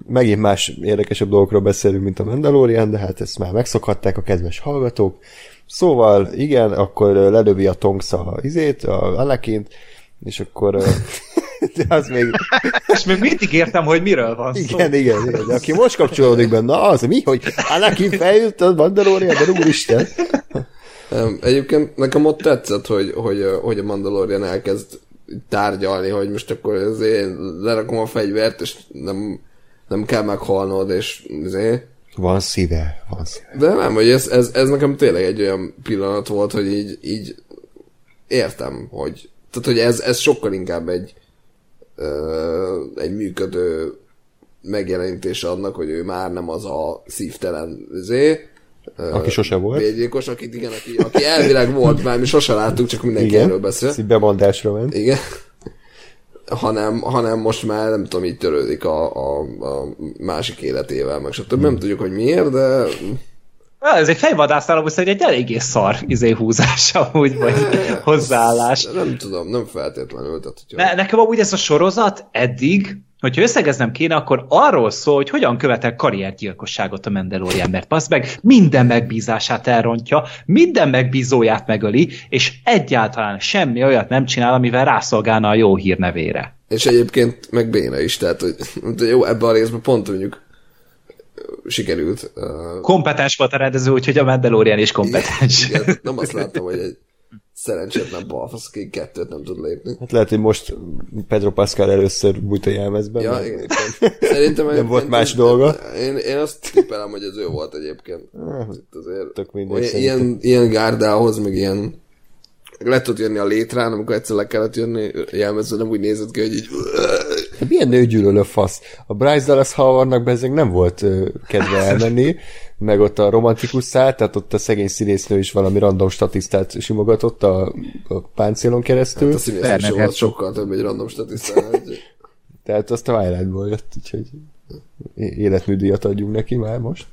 megint más érdekesebb dolgokról beszélünk, mint a Mandalorian, de hát ezt már megszokhatták a kedves hallgatók. Szóval, igen, akkor lelövi a Tonks a izét, a Anakint, és akkor de az még, És még mindig értem, hogy miről van szó. igen, igen, igen, de aki most kapcsolódik benne, na az mi, hogy Anakin feljött a Mandalorian, de úristen. Egyébként nekem ott tetszett, hogy, hogy, hogy a Mandalorian elkezd tárgyalni, hogy most akkor ezért lerakom a fegyvert, és nem, nem kell meghalnod, és ezért. Van szíve, van szíve. De nem, hogy ez, ez, ez nekem tényleg egy olyan pillanat volt, hogy így, így értem, hogy tehát, hogy ez, ez sokkal inkább egy egy működő megjelenítése annak, hogy ő már nem az a szívtelen zé, Aki sose volt. Védgyilkos, akit igen, aki, aki elvileg volt már, mi sose láttuk, csak mindenki Igen, erről beszél. ez így bemondásra ment. Igen. Hanem, hanem most már nem tudom, így törődik a, a, a másik életével, meg stb. Nem tudjuk, hogy miért, de Ez egy fejvadásznál amúgy szerintem egy eléggé szar izé húzása, úgy, vagy hozzáállás. nem tudom, nem feltétlenül. Tehát, hogyha... Ne, nekem amúgy ez a sorozat eddig, hogyha összegeznem kéne, akkor arról szól, hogy hogyan követel karriergyilkosságot a Mandalorian, mert az meg minden megbízását elrontja, minden megbízóját megöli, és egyáltalán semmi olyat nem csinál, amivel rászolgálna a jó hírnevére. És egyébként meg béna is, tehát hogy jó, ebben a részben pont mondjuk sikerült. Kompetens volt a rendező, úgyhogy a Mandalorian is kompetens. igen, nem azt láttam, hogy egy szerencsétlen balfasz, aki kettőt nem tud lépni. Hát lehet, hogy most Pedro Pascal először bújt a jelmezben. Ja, mert- igen. Szerintem Nem volt más ez- dolga. Én, én azt tippelem, hogy ez ő volt egyébként. Itt azért Tök mindegy, ilyen, ilyen gárdához, meg ilyen le tudott jönni a létrán, amikor egyszer le kellett jönni, jelmező nem úgy nézett ki, hogy így Hát milyen nőgyűlölő fasz? A Bryce Dallas Howardnak bezzeg nem volt ö, kedve elmenni, meg ott a romantikus szál, tehát ott a szegény színésznő is valami random statisztát simogatott a, a páncélon keresztül, a színész Werner is volt Herzog. sokkal több egy random statisztán. hogy- tehát azt a Twilight-ból jött, úgyhogy életműdíjat adjunk neki már most.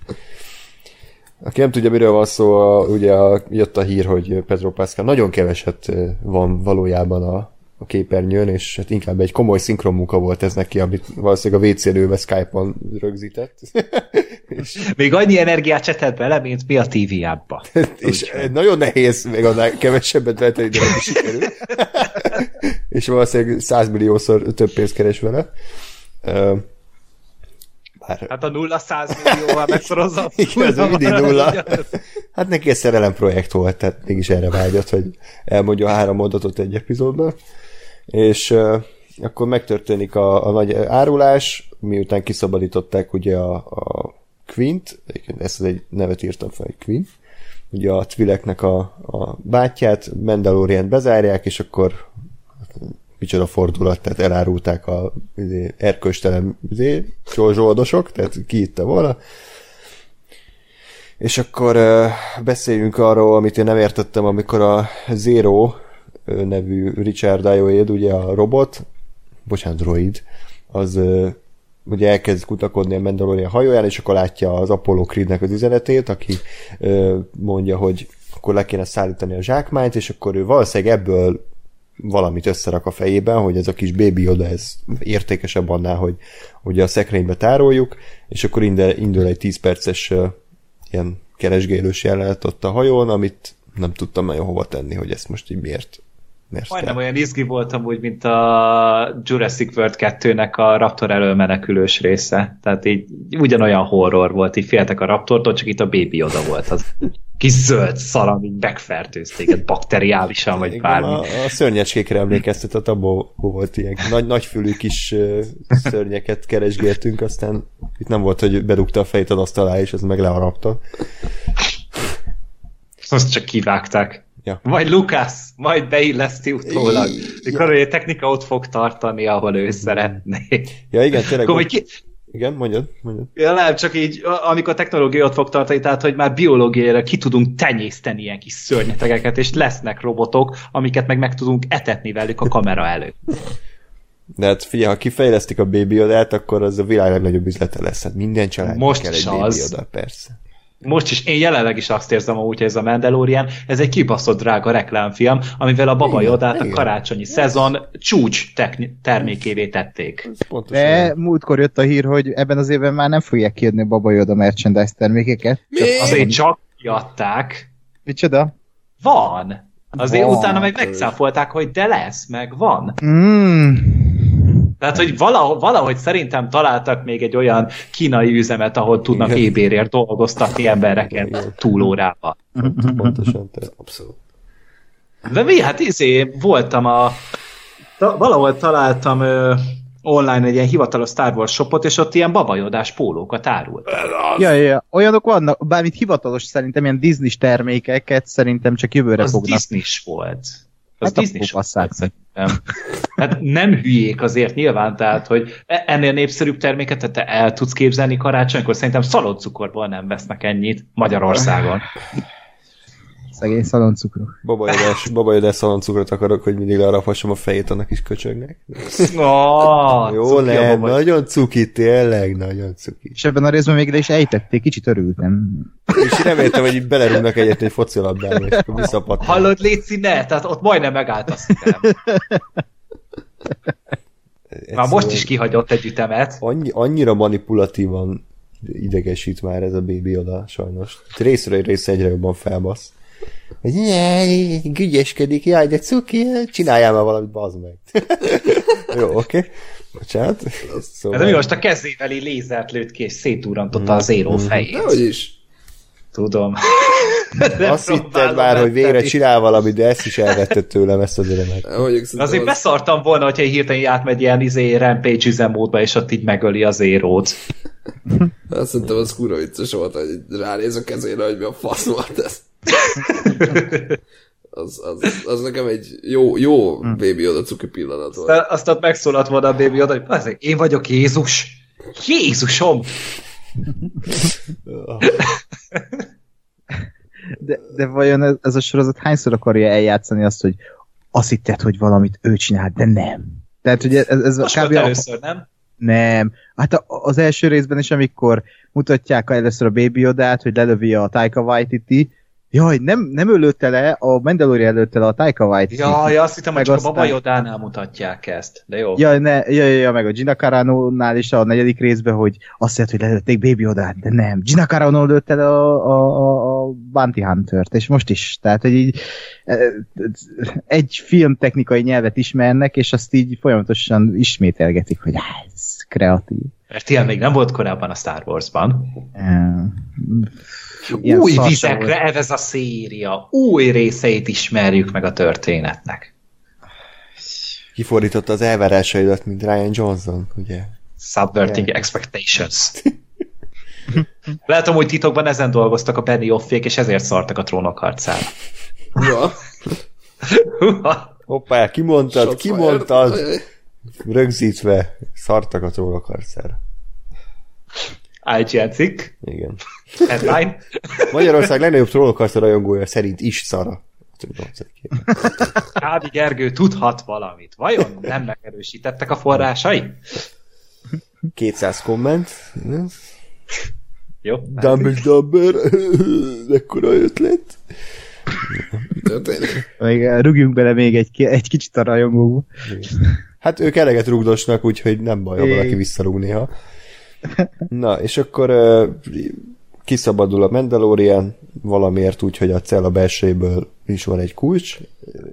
Aki nem tudja, miről van szó, a, ugye a, jött a hír, hogy Pedro Pascal nagyon keveset van valójában a, a képernyőn, és hát inkább egy komoly szinkron munka volt ez neki, amit valószínűleg a WC-n ülve Skype-on rögzített. és, Még annyi energiát csetett bele, mint mi a TV-jába. és nagyon nehéz még annál kevesebbet eltenni, de neki sikerül. és valószínűleg százmilliószor több pénzt keres vele. Ö, Bár, Hát a nulla 100 millióval megszorozza. Igen, ez mindig nulla. Hát neki ez szerelem projekt volt, tehát mégis erre vágyott, hogy elmondja három mondatot egy epizódban. És akkor megtörténik a, a nagy árulás, miután kiszabadították ugye a, a Quint, ezt egy nevet írtam fel, hogy Quint, ugye a Twileknek a, a bátyját, Mandalorian bezárják, és akkor micsoda fordulat, tehát elárulták a izé, erköstelen izé, zsoldosok, tehát ki itta volna. És akkor beszéljünk arról, amit én nem értettem, amikor a Zero nevű Richard Ayoed, ugye a robot, bocsánat, droid, az ugye elkezd kutakodni a Mandalorian hajóján, és akkor látja az Apollo Creednek az üzenetét, aki mondja, hogy akkor le kéne szállítani a zsákmányt, és akkor ő valószínűleg ebből valamit összerak a fejében, hogy ez a kis baby oda, ez értékesebb annál, hogy ugye a szekrénybe tároljuk, és akkor indul, egy 10 perces ilyen keresgélős jelenet ott a hajón, amit nem tudtam nagyon hova tenni, hogy ezt most így miért, miért Majdnem olyan izgi voltam úgy, mint a Jurassic World 2-nek a Raptor elől menekülős része. Tehát így ugyanolyan horror volt, így féltek a Raptortól, csak itt a baby oda volt. Az kis zöld szar, ami megfertőz téged bakteriálisan, vagy Igen, bármi. a, a szörnyecskékre emlékeztetett, abból volt ilyen nagy, nagyfülű kis szörnyeket keresgéltünk, aztán itt nem volt, hogy bedugta a fejét az asztal alá, és ez meg leharapta. Azt csak kivágták. Ja. Majd Lukász, majd beilleszti utólag. Mikor a technika ott fog tartani, ahol ő szeretné. Ja igen, tényleg. Akkor, ki, Igen, mondjad, mondjad. Ja, nem, csak így, amikor a technológia ott fog tartani, tehát, hogy már biológiailag ki tudunk tenyészteni ilyen kis szörnyetegeket, és lesznek robotok, amiket meg meg tudunk etetni velük a kamera előtt. De hát figyelj, ha kifejlesztik a baby odát, akkor az a világ legnagyobb üzlete lesz. Hát minden család Most kell egy oda, persze. Most is, én jelenleg is azt érzem amúgy, hogy ez a Mandalorian, ez egy kibaszott drága reklámfilm, amivel a Baba Igen, Yodát a igen. karácsonyi szezon csúcs termékévé tették. De múltkor jött a hír, hogy ebben az évben már nem fogják kiadni a Baba Yoda merchandise termékeket. Mi? Azért csak kiadták. Micsoda? Van. Azért Van. utána meg megszáfolták, hogy de lesz, meg van. Mm. Tehát, hogy valahogy, valahogy szerintem találtak még egy olyan kínai üzemet, ahol tudnak Igen. ébérért dolgoztatni embereket Igen. túlórába. Pontosan. Tehát. Abszolút. De mi? Hát izé, voltam a... Ta, valahol találtam ö, online egy ilyen hivatalos Star Wars shopot, és ott ilyen babajodás pólókat árult. Ja, ja, ja, olyanok vannak, bármit hivatalos szerintem ilyen disney termékeket szerintem csak jövőre Az fognak. disney volt. Az Hát Disney basszák szerintem. hát nem hülyék azért nyilván, tehát, hogy e- ennél népszerűbb terméket te el tudsz képzelni karácsonykor, szerintem szaloncukorból nem vesznek ennyit Magyarországon. Szegény szaloncukrok. Babajodás, babajodás szaloncukrot akarok, hogy mindig lerafasom a fejét, annak is köcsögnek. Oh, Jó, nem, nagyon cuki, tényleg, nagyon cuki. És ebben a részben végre is ejtették, kicsit örültem. És reméltem, hogy így belerúgnak egyet egy focilabdába, és akkor visszapattan. Hallod, Léci, ne? Tehát ott majdnem megállt a szívem. Már most is kihagyott egy ütemet. Annyi, annyira manipulatívan idegesít már ez a bébi oda, sajnos. Részről része egyre jobban felbasz. Hogy jaj, gügyeskedik, jaj, de cuki, csináljál már valamit, bazd meg. Jó, oké. Okay. Bocsánat. Szóval... Ez mi most a kezével így lézert lőtt ki, és szétúrantotta az éró fejét. Dehogy is. Tudom. Azt hitted már, hogy végre csinál valamit, de ezt is elvetted tőlem, ezt az örömet. Azért az... beszartam volna, hogyha hirtelen átmegy ilyen izé rampage üzemmódba, és ott így megöli az érót. Azt szerintem az kurva vicces volt, hogy ránéz a kezére, hogy mi a fasz volt ez. Az, az, az nekem egy jó, jó Baby oda cuki pillanat volt. Aztán, aztán megszólalt volna a Baby oda, hogy én vagyok Jézus. Jézusom! De, de vajon ez, ez a sorozat hányszor akarja eljátszani azt, hogy azt hitted, hogy valamit ő csinál, de nem. Tehát, hogy ez, ez Most kb. először, nem? Nem. Hát a, az első részben is, amikor mutatják először a Baby Yodát, hogy lelövi a Taika Waititi, Jaj, nem, nem ölőtte le, a Mandalorian előtte le a Taika Waititi. Jaj, azt hittem, hogy csak aztán... a Baba Yodánál mutatják ezt, de jó. Jaj, ne, jaj, jaj, meg a Gina Carano-nál is a negyedik részben, hogy azt jelenti, hogy lelőtték Baby Yodát, de nem. Gina Carano lőtte le a, a, a, a Bounty Hunter-t, és most is. Tehát, hogy így e, egy filmtechnikai nyelvet ismernek, és azt így folyamatosan ismételgetik, hogy ez kreatív. Mert ilyen még nem volt korábban a Star Wars-ban. Ilyen új vizekre evez a széria, új részeit ismerjük meg a történetnek. Kifordította az elvárásaidat, mint Ryan Johnson, ugye? Subverting yeah. expectations. Lehet, hogy titokban ezen dolgoztak a Penny Offék, és ezért szartak a trónok harcára. Ja. Hoppá, kimondtad, kimondtad. Rögzítve szartak a trónok harcára. IGN cikk. Igen. Headline. Magyarország legnagyobb trollkarca rajongója szerint is szara. Ádi Gergő tudhat valamit. Vajon nem megerősítettek a forrásai? 200 komment. Jó. Dumble Dumber. Ekkora ötlet. Még rúgjunk bele még egy, egy kicsit a rajongóba. Hát ők eleget rugdosnak, úgyhogy nem baj, ha valaki visszarúg néha. Na, és akkor uh, kiszabadul a Mandalorian, valamiért úgy, hogy a cella belsejéből is van egy kulcs.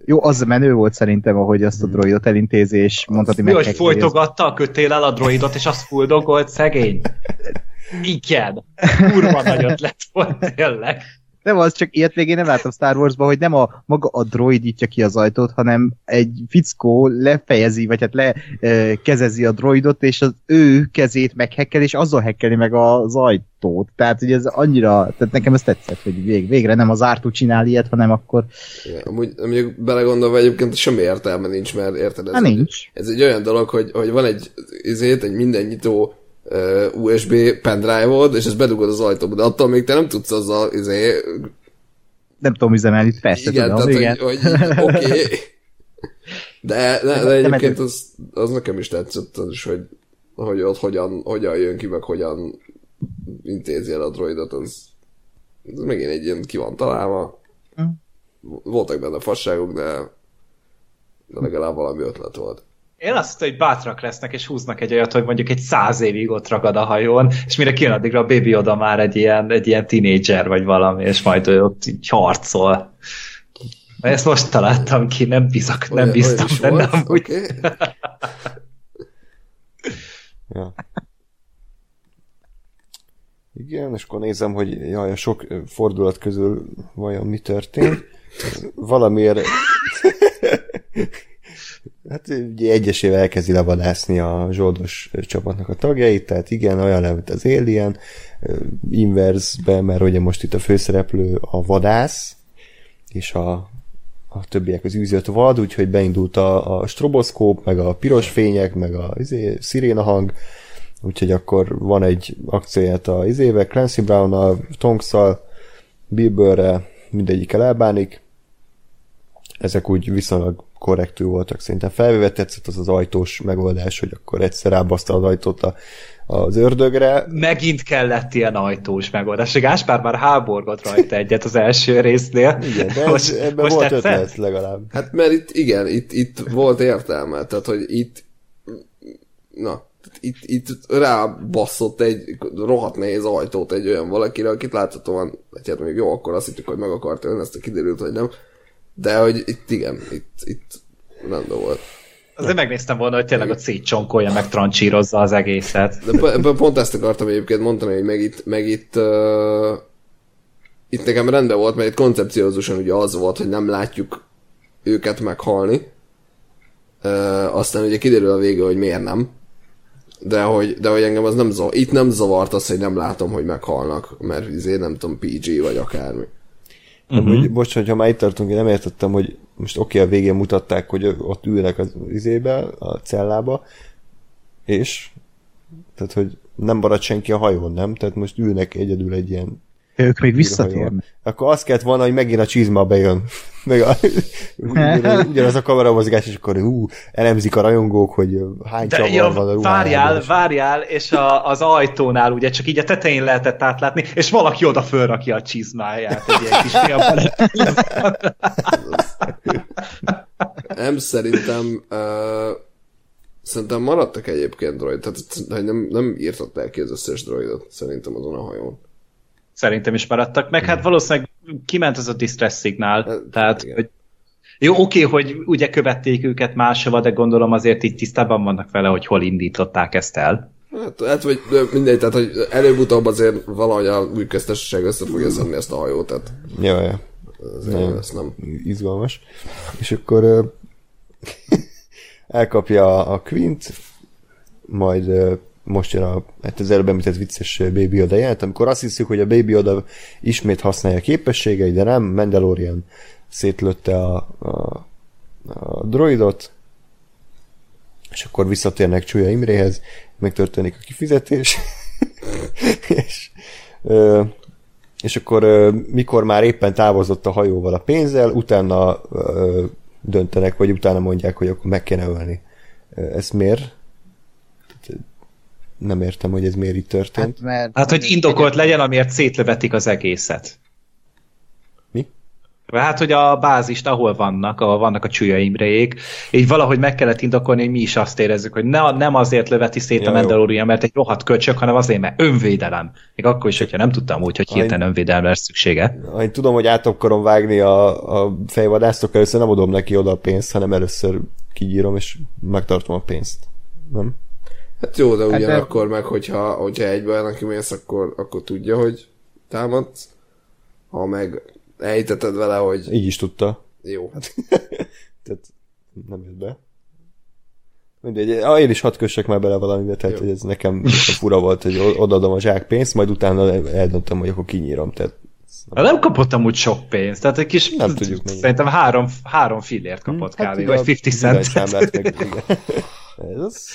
Jó, az menő volt szerintem, ahogy azt a hmm. droidot elintézi, és mondhatni meg. Mi, hogy folytogatta a kötéllel a droidot, és azt fuldogolt szegény? Igen. Kurva nagyot lett volt tényleg. Nem, az csak ilyet végén nem láttam Star Wars-ban, hogy nem a maga a droid nyitja ki az ajtót, hanem egy fickó lefejezi, vagy hát lekezezi a droidot, és az ő kezét meghekkel, és azzal hekkeli meg az ajtót. Tehát, hogy ez annyira, tehát nekem ez tetszett, hogy vég, végre nem az ártó csinál ilyet, hanem akkor... Ja, amúgy, amúgy belegondolva egyébként semmi értelme nincs, mert érted? Ez, Há, nincs. ez egy olyan dolog, hogy, hogy van egy, izét, egy uh, USB pendrive-od, és ezt bedugod az ajtóba, de attól még te nem tudsz azzal izé, nem tudom üzemelni, persze igen, tudom. Tehát, igen, hogy, hogy oké. Okay. De, de, de egyébként az, az nekem is tetszett, az is, hogy, hogy ott hogyan, hogyan jön ki, meg hogyan intézi el a droidot, az, az megint egy ilyen ki van találva. Hm. Voltak benne fasságok, de, de legalább valami ötlet volt. Én azt hittem, hogy bátrak lesznek, és húznak egy olyat, hogy mondjuk egy száz évig ott ragad a hajón, és mire kijön addigra a baby oda már egy ilyen, egy ilyen tinédzser vagy valami, és majd ő ott így harcol. Ezt most találtam ki, nem bízak, nem olyan, bíztam olyan benne amúgy. Okay. ja. Igen, és akkor nézem, hogy jaj, a sok fordulat közül vajon mi történt. Valamiért Hát ugye egyesével elkezdi levadászni a zsoldos csapatnak a tagjait, tehát igen, olyan lehet az Alien, inversbe, mert ugye most itt a főszereplő a vadász, és a a többiek az űzött vad, úgyhogy beindult a, a stroboszkóp, meg a piros fények, meg a izé, sziréna hang, úgyhogy akkor van egy akcióját a izével, Clancy Brown-nal, Tonks-szal, Bill Burr-rel, mindegyikkel elbánik. Ezek úgy viszonylag korrektül voltak szerintem. Felvéve tetszett az az ajtós megoldás, hogy akkor egyszer rábaszta az ajtót a, az ördögre. Megint kellett ilyen ajtós megoldás. Gáspár már háborgott rajta egyet az első résznél. Igen, de ez, most, ebben most volt tetszett? ötlet legalább. Hát mert itt, igen, itt, itt volt értelme, tehát hogy itt na, itt, itt rábasszott egy rohadt nehéz ajtót egy olyan valakire, akit láthatóan, hát még jó, akkor azt hittük, hogy meg akart ölni, ezt kiderült, hogy nem. De hogy itt igen, itt, itt rendben volt. Azért megnéztem volna, hogy tényleg a szétcsonkolja, meg trancsírozza az egészet. De pont ezt akartam egyébként mondani, hogy meg itt, meg itt, uh, itt nekem rendben volt, mert itt koncepciózusan ugye az volt, hogy nem látjuk őket meghalni. Uh, aztán ugye kiderül a vége, hogy miért nem. De hogy, de hogy engem az nem zavar, itt nem zavart az, hogy nem látom, hogy meghalnak, mert azért nem tudom, PG vagy akármi. Uh-huh. Hogy, bocs, hogyha már itt tartunk, én nem értettem, hogy most oké, okay, a végén mutatták, hogy ott ülnek az izébe, a cellába, és tehát, hogy nem marad senki a hajón, nem? Tehát most ülnek egyedül egy ilyen ők még visszatérnek. Akkor azt kellett volna, hogy megint a csizma bejön. Meg a, ugyanaz, ugyanaz a kameramozgás, és akkor ú, elemzik a rajongók, hogy hány De csavar ja, van a Várjál, és... várjál, és a, az ajtónál ugye csak így a tetején lehetett átlátni, és valaki oda fölrakja a csizmáját. Egy ilyen kis Nem, szerintem uh, szerintem maradtak egyébként droid, tehát nem, nem írtották ki az összes droidot szerintem azon a hajón szerintem is maradtak, meg hát valószínűleg kiment az a distress szignál, hát, tehát hogy jó, oké, hogy ugye követték őket máshova, de gondolom azért így tisztában vannak vele, hogy hol indították ezt el. Hát, hát vagy mindegy, tehát hogy előbb-utóbb azért valahogy a új köztársaság össze fogja szedni ezt a hajót, tehát... Ja, ja. nem, ez nem. Izgalmas. És akkor elkapja a Quint, majd most jön a, hát az előbb említett vicces Baby Yoda jelent, amikor azt hiszük, hogy a Baby Yoda ismét használja a képességei, de nem, Mandalorian szétlötte a, a, a droidot, és akkor visszatérnek Csúlya Imréhez, megtörténik a kifizetés, és, ö, és akkor ö, mikor már éppen távozott a hajóval a pénzzel, utána ö, döntenek, vagy utána mondják, hogy akkor meg kéne ölni. Ez miért? Nem értem, hogy ez miért így történt. Hát, mert hát hogy indokolt legyen, amiért szétlövetik az egészet. Mi? Hát, hogy a bázist, ahol vannak, ahol vannak a csúlya Imrejék, így valahogy meg kellett indokolni, hogy mi is azt érezzük, hogy ne, nem azért löveti szét ja, a Mandalorian, mert egy rohadt köcsök, hanem azért, mert önvédelem. Még akkor is, hogyha nem tudtam úgy, hogy hirtelen önvédelem lesz szüksége. Én tudom, hogy át akarom vágni a, a fejvadásztok, először nem adom neki oda a pénzt, hanem először kigyírom, és megtartom a pénzt. Nem? Hát jó, de ugyanakkor hát meg, hogyha, hogyha egyben neki mész, akkor, akkor tudja, hogy támadsz. Ha meg ejteted vele, hogy... Így is tudta. Jó. Hát, tehát nem jött be. Mindegy, ah, én is hadd kössek már bele valamibe, tehát hogy ez nekem fura volt, hogy odaadom a zsák pénzt, majd utána eldöntöm, hogy akkor kinyírom. Tehát nem, nem kapott amúgy sok pénzt, tehát egy kis, nem tudjuk szerintem három, három fillért kapott hmm, kb. Hát, vagy 50 cent. Meg, Ez az...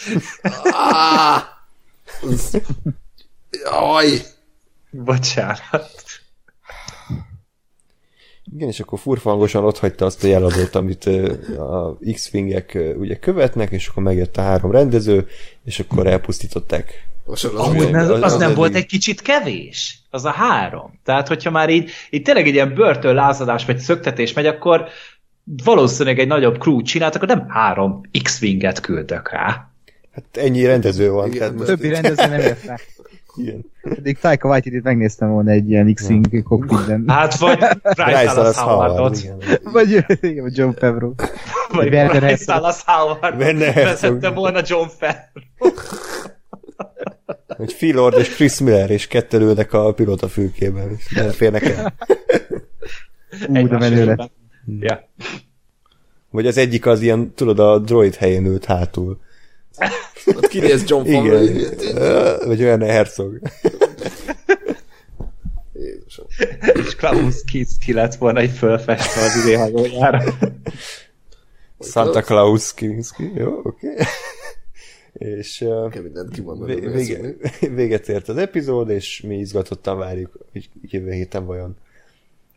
ah! Jaj! Bocsánat. Igen, és akkor furfangosan ott hagyta azt a jeladót, amit a X-Wingek ugye követnek, és akkor megjött a három rendező, és akkor elpusztították. Az, Amúgy az, az, az nem eddig... volt egy kicsit kevés? Az a három. Tehát, hogyha már így, így tényleg egy ilyen börtönlázadás vagy szöktetés megy, akkor valószínűleg egy nagyobb crew csinált, akkor nem három X-Winget küldök rá. Hát ennyi rendező van. Igen, tehát többi rendező nem ért rá. Igen. Eddig Taika waititi megnéztem volna egy ilyen X-Wing cockpitben. Hát vagy Bryce Dallas Howardot. Vagy, igen, vagy John Favreau. Vagy Bryce Dallas Howard. Vezette volna John Favreau. Hogy Phil Lord és Chris Miller és kettelődnek a pilota fülkében, és nem férnek el. Ú, de menő lett. Ja. Vagy az egyik az ilyen, tudod, a droid helyén ült hátul. Ott kinéz John Igen. Vagy olyan Herzog. Jézusom. És Klaus Kinski lett volna egy fölfestve az idéhajójára. Santa Claus Kinski, jó, oké. Okay. És uh, Kell mindent kimondani. vé- vége, véget ért az epizód, és mi izgatottan várjuk, hogy jövő héten vajon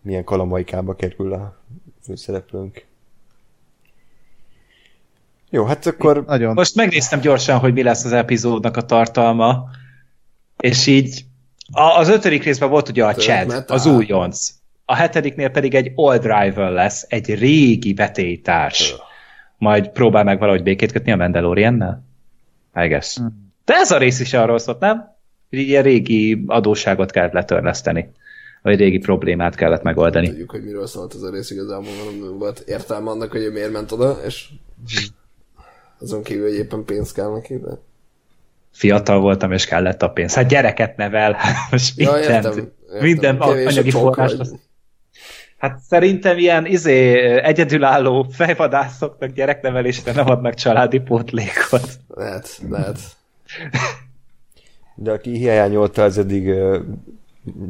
milyen kalamaikába kerül a főszereplőnk. Jó, hát akkor Nagyon. Most megnéztem gyorsan, hogy mi lesz az epizódnak a tartalma, és így a, az ötödik részben volt ugye a Chad, az újonc. A hetediknél pedig egy old rival lesz, egy régi vetélytárs. Majd próbál meg valahogy békét kötni a Mandaloriannel? I guess. De ez a rész is arról szólt, nem? Hogy ilyen régi adósságot kellett letörleszteni. Vagy régi problémát kellett megoldani. Tudjuk, hogy miről szólt ez a rész igazából, nem volt értelme annak, hogy ő miért ment oda, és azon kívül, hogy éppen pénz kell neki, de... Fiatal voltam, és kellett a pénz. Hát gyereket nevel, most Ja, értem, értem. minden Kevés anyagi forrás. vagy- Hát szerintem ilyen izé, egyedülálló fejvadászoknak gyereknevelésre nem adnak családi pótlékot. Lehet, lehet. De aki hiányolta az eddig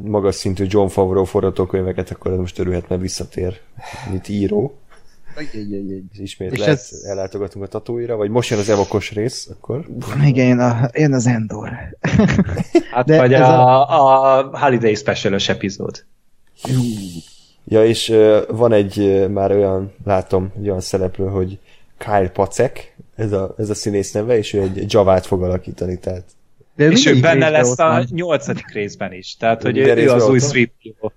magas szintű John Favreau forgatókönyveket, akkor ez most örülhet, mert visszatér, mint író. És ismét És lehet ez- ellátogatunk a tatóira, vagy most jön az evokos rész, akkor Igen, jön, a, jön az Endor. Hát De vagy ez a, a Holiday Special-ös epizód. Ja, és uh, van egy uh, már olyan, látom, egy olyan szereplő, hogy Kyle Pacek, ez a, ez a színész neve, és ő egy Javát fog alakítani, tehát De És ő benne lesz a nyolcadik részben is. Tehát, hogy ő, az új van? Sweep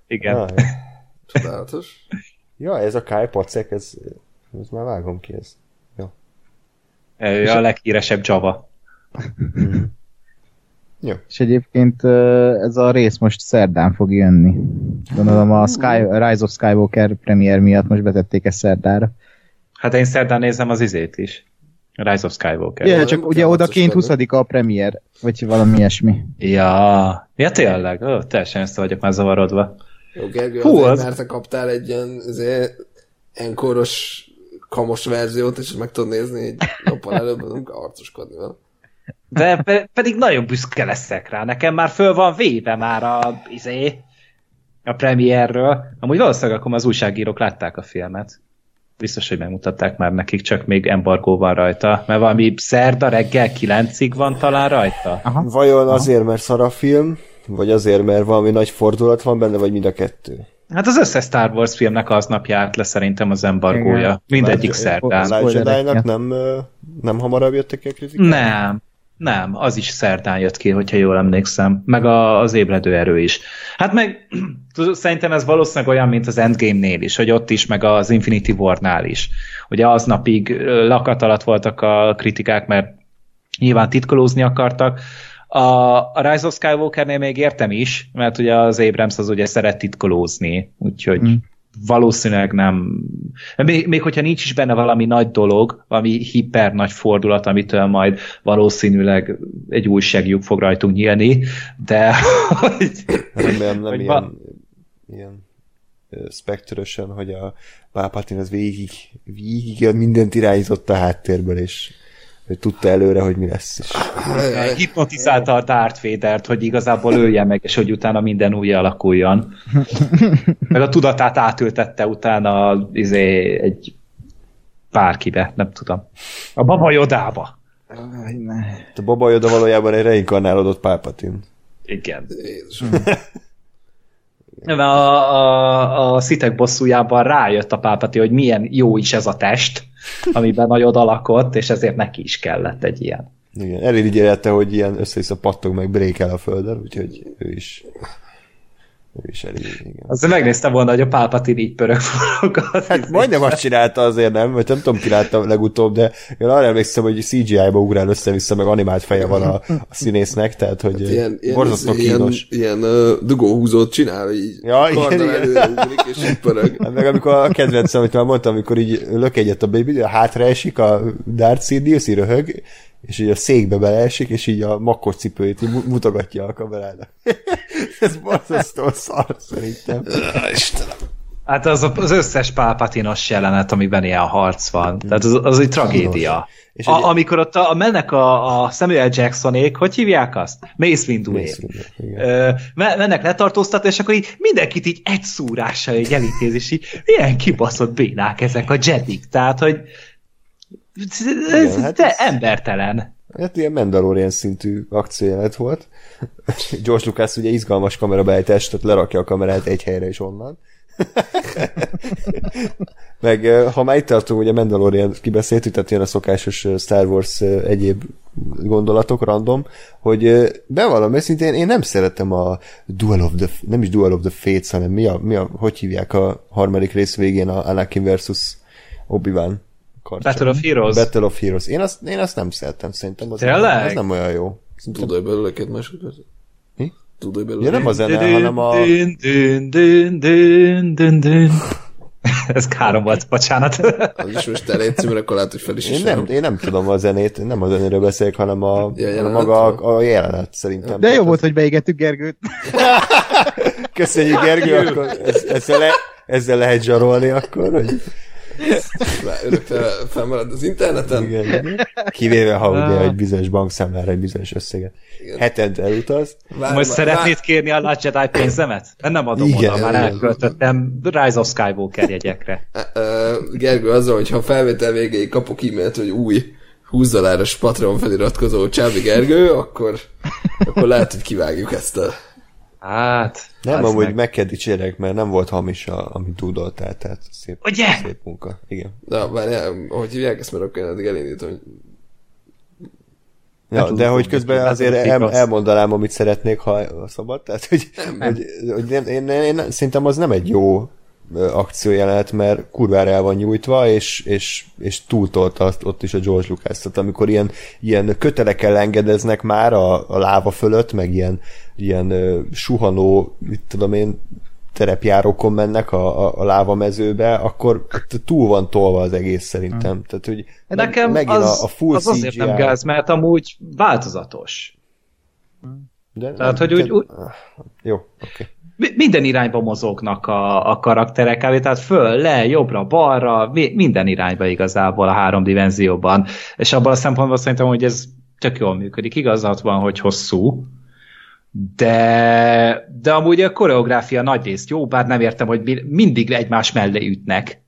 Igen. ah, Csodálatos. ja, ez a Kyle Pacek, ez, ez már vágom ki, ez. Ő a leghíresebb Java. Jó. És egyébként ez a rész most szerdán fog jönni. Gondolom a Sky, Rise of Skywalker premier miatt most betették ezt szerdára. Hát én szerdán nézem az izét is. Rise of Skywalker. Ja, nem csak ugye harcoskodni. 20 a premier, vagy valami ilyesmi. Ja, ja tényleg, Ó, teljesen össze vagyok már zavarodva. Jó, Gergő, Hú, az- mert te kaptál egy ilyen enkoros kamos verziót, és meg tudod nézni egy nappal előbb, nem kell harcoskodni vele. De pe- pedig nagyon büszke leszek rá. Nekem már föl van véve már a, izé, a premierről. Amúgy valószínűleg akkor az újságírók látták a filmet. Biztos, hogy megmutatták már nekik, csak még embargó van rajta. Mert valami szerda reggel 9-ig van talán rajta. Aha. Vajon azért, mert szar a film, vagy azért, mert valami nagy fordulat van benne, vagy mind a kettő? Hát az összes Star Wars filmnek aznap járt le szerintem az embargója. Igen. Mindegyik Last- szerdán. A Jedi-nak nem, nem hamarabb jöttek ki a kritikák? Nem, nem, az is szerdán jött ki, hogyha jól emlékszem. Meg a, az ébredő erő is. Hát meg szerintem ez valószínűleg olyan, mint az Endgame-nél is, hogy ott is, meg az Infinity War-nál is. Ugye aznapig lakat alatt voltak a kritikák, mert nyilván titkolózni akartak. A, a Rise of Skywalker-nél még értem is, mert ugye az Abrams az ugye szeret titkolózni, úgyhogy Mm. Valószínűleg nem... Még, még hogyha nincs is benne valami nagy dolog, valami hiper nagy fordulat, amitől majd valószínűleg egy újságjuk fog rajtunk nyílni, de hogy, Remélem nem Hogy ilyen, van. ilyen spektrösen, hogy a Palpatine az végig, végig mindent irányított a háttérből, és hogy tudta előre, hogy mi lesz. És hipnotizálta a Darth Vader-t, hogy igazából ölje meg, és hogy utána minden új alakuljon. Meg a tudatát átültette utána izé, egy bárkibe, nem tudom. A Baba ne. a Baba Yoda valójában egy reinkarnálódott Palpatine. Igen. A, a, a szitek bosszújában rájött a pápati, hogy milyen jó is ez a test, amiben nagyon alakott, és ezért neki is kellett egy ilyen. Igen, elirigyelte, hogy ilyen össze-vissza pattog meg brékel a földön, úgyhogy ő is ő is elég, igen. Azt megnéztem volna, hogy a Pálpatin így pörög forog. Hát majdnem azt csinálta azért nem, vagy nem tudom ki látta legutóbb, de én arra emlékszem, hogy CGI-ba ugrál össze-vissza, meg animált feje van a, a színésznek, tehát hogy Hát Ilyen, ilyen, borzasztó ilyen, kínos. ilyen uh, dugóhúzót csinál, így Ja, igen, igen. ugrik, és így pörög. Hát Meg amikor a kedvencem, amit már mondtam, amikor így lök egyet a baby, a hátra esik, a Darth Sidious így röhög, és így a székbe beleesik, és így a makkos cipőjét így mu- mutogatja a kamerának. Ez borzasztó szar, szerintem. Istenem. Hát az, az összes pálpatinos jelenet, amiben ilyen harc van. Tehát az, az egy tragédia. És A, egy- amikor ott a, a mennek a, a Samuel Jacksonék, hogy hívják azt? Mace Windu, mennek letartóztatni, és akkor így mindenkit így egy szúrással így elítéz, és így milyen kibaszott bénák ezek a Jedik. Tehát, hogy ez, hát de ez- embertelen. Hát ilyen Mandalorian szintű akciójelet volt. George Lucas ugye izgalmas kamerabeállítás, tehát lerakja a kamerát egy helyre is onnan. Meg ha már itt tartunk, ugye Mandalorian kibeszéltük, tehát ilyen a szokásos Star Wars egyéb gondolatok, random, hogy bevallom őszintén, én nem szeretem a Duel of the, nem is Duel of the Fates, hanem mi a, mi a hogy hívják a harmadik rész végén a Anakin versus Obi-Wan karcsa. Battle of Heroes. Battle of Heroes. Én azt, én azt nem szerettem, szerintem az, Tényleg? az nem olyan jó. Tudod, hogy belőle két másodpercet? Mi? Tudod, hogy belőle? Ja, nem a zene, hanem a... Ez károm volt, bocsánat. Az is most elejtsző, mert akkor lehet, hogy fel is Én is nem, én nem tudom a zenét, én nem a zenéről beszélek, hanem a, Ja, jelenet maga a, a jelenet szerintem. De jó Tehát volt, hogy beégettük Gergőt. Köszönjük, Gergő, akkor ez- ezzel, le, ezzel lehet zsarolni akkor, hogy Örökre felmarad az interneten. igen, igen. Kivéve, ha ugye egy bizonyos bankszámlára egy bizonyos összeget hetente elutaz. Vár, Most vár- szeretnéd kérni a Last Jedi pénzemet? Nem adom Igen, oda, már igen. elköltöttem Rise of Skywalker jegyekre. Gergő azzal, hogy ha a felvétel végéig kapok e-mailt, hogy új 20 dolláros Patreon feliratkozó Csábi Gergő, akkor, akkor lehet, hogy kivágjuk ezt a... Hát, Nem, az amúgy meg. meg kell dicsérek, mert nem volt hamis, a, amit tudoltál, tehát szép, Ugye? szép munka. Igen. De várjál, hogy hívják ezt, mert akkor én addig elindítom, hogy Ja, de hogy hogy közben azért el, elmondanám, amit szeretnék, ha szabad. Tehát, hogy, hogy, hogy én, én, én, én, szerintem az nem egy jó akciójelenet, mert kurvára el van nyújtva, és, és, és túltolta azt ott is a George Lucas. Tehát amikor ilyen, ilyen kötelekkel engedeznek már a, a láva fölött, meg ilyen, ilyen ö, suhanó, mit tudom én, terepjárókon mennek a, a, a láva mezőbe, akkor túl van tolva az egész szerintem. Tehát, hogy Nekem megint az, a, a full az azért CGI. nem gáz, mert amúgy változatos. De Tehát, nem, hogy úgy- te- úgy- Jó, oké. Mi- Minden irányba mozognak a, a karakterek, tehát föl, le, jobbra, balra, mi- minden irányba igazából a három dimenzióban. És abban a szempontból szerintem, hogy ez tök jól működik. Igazat van, hogy hosszú, de, de amúgy a koreográfia nagyrészt jó, bár nem értem, hogy mi- mindig egymás mellé ütnek.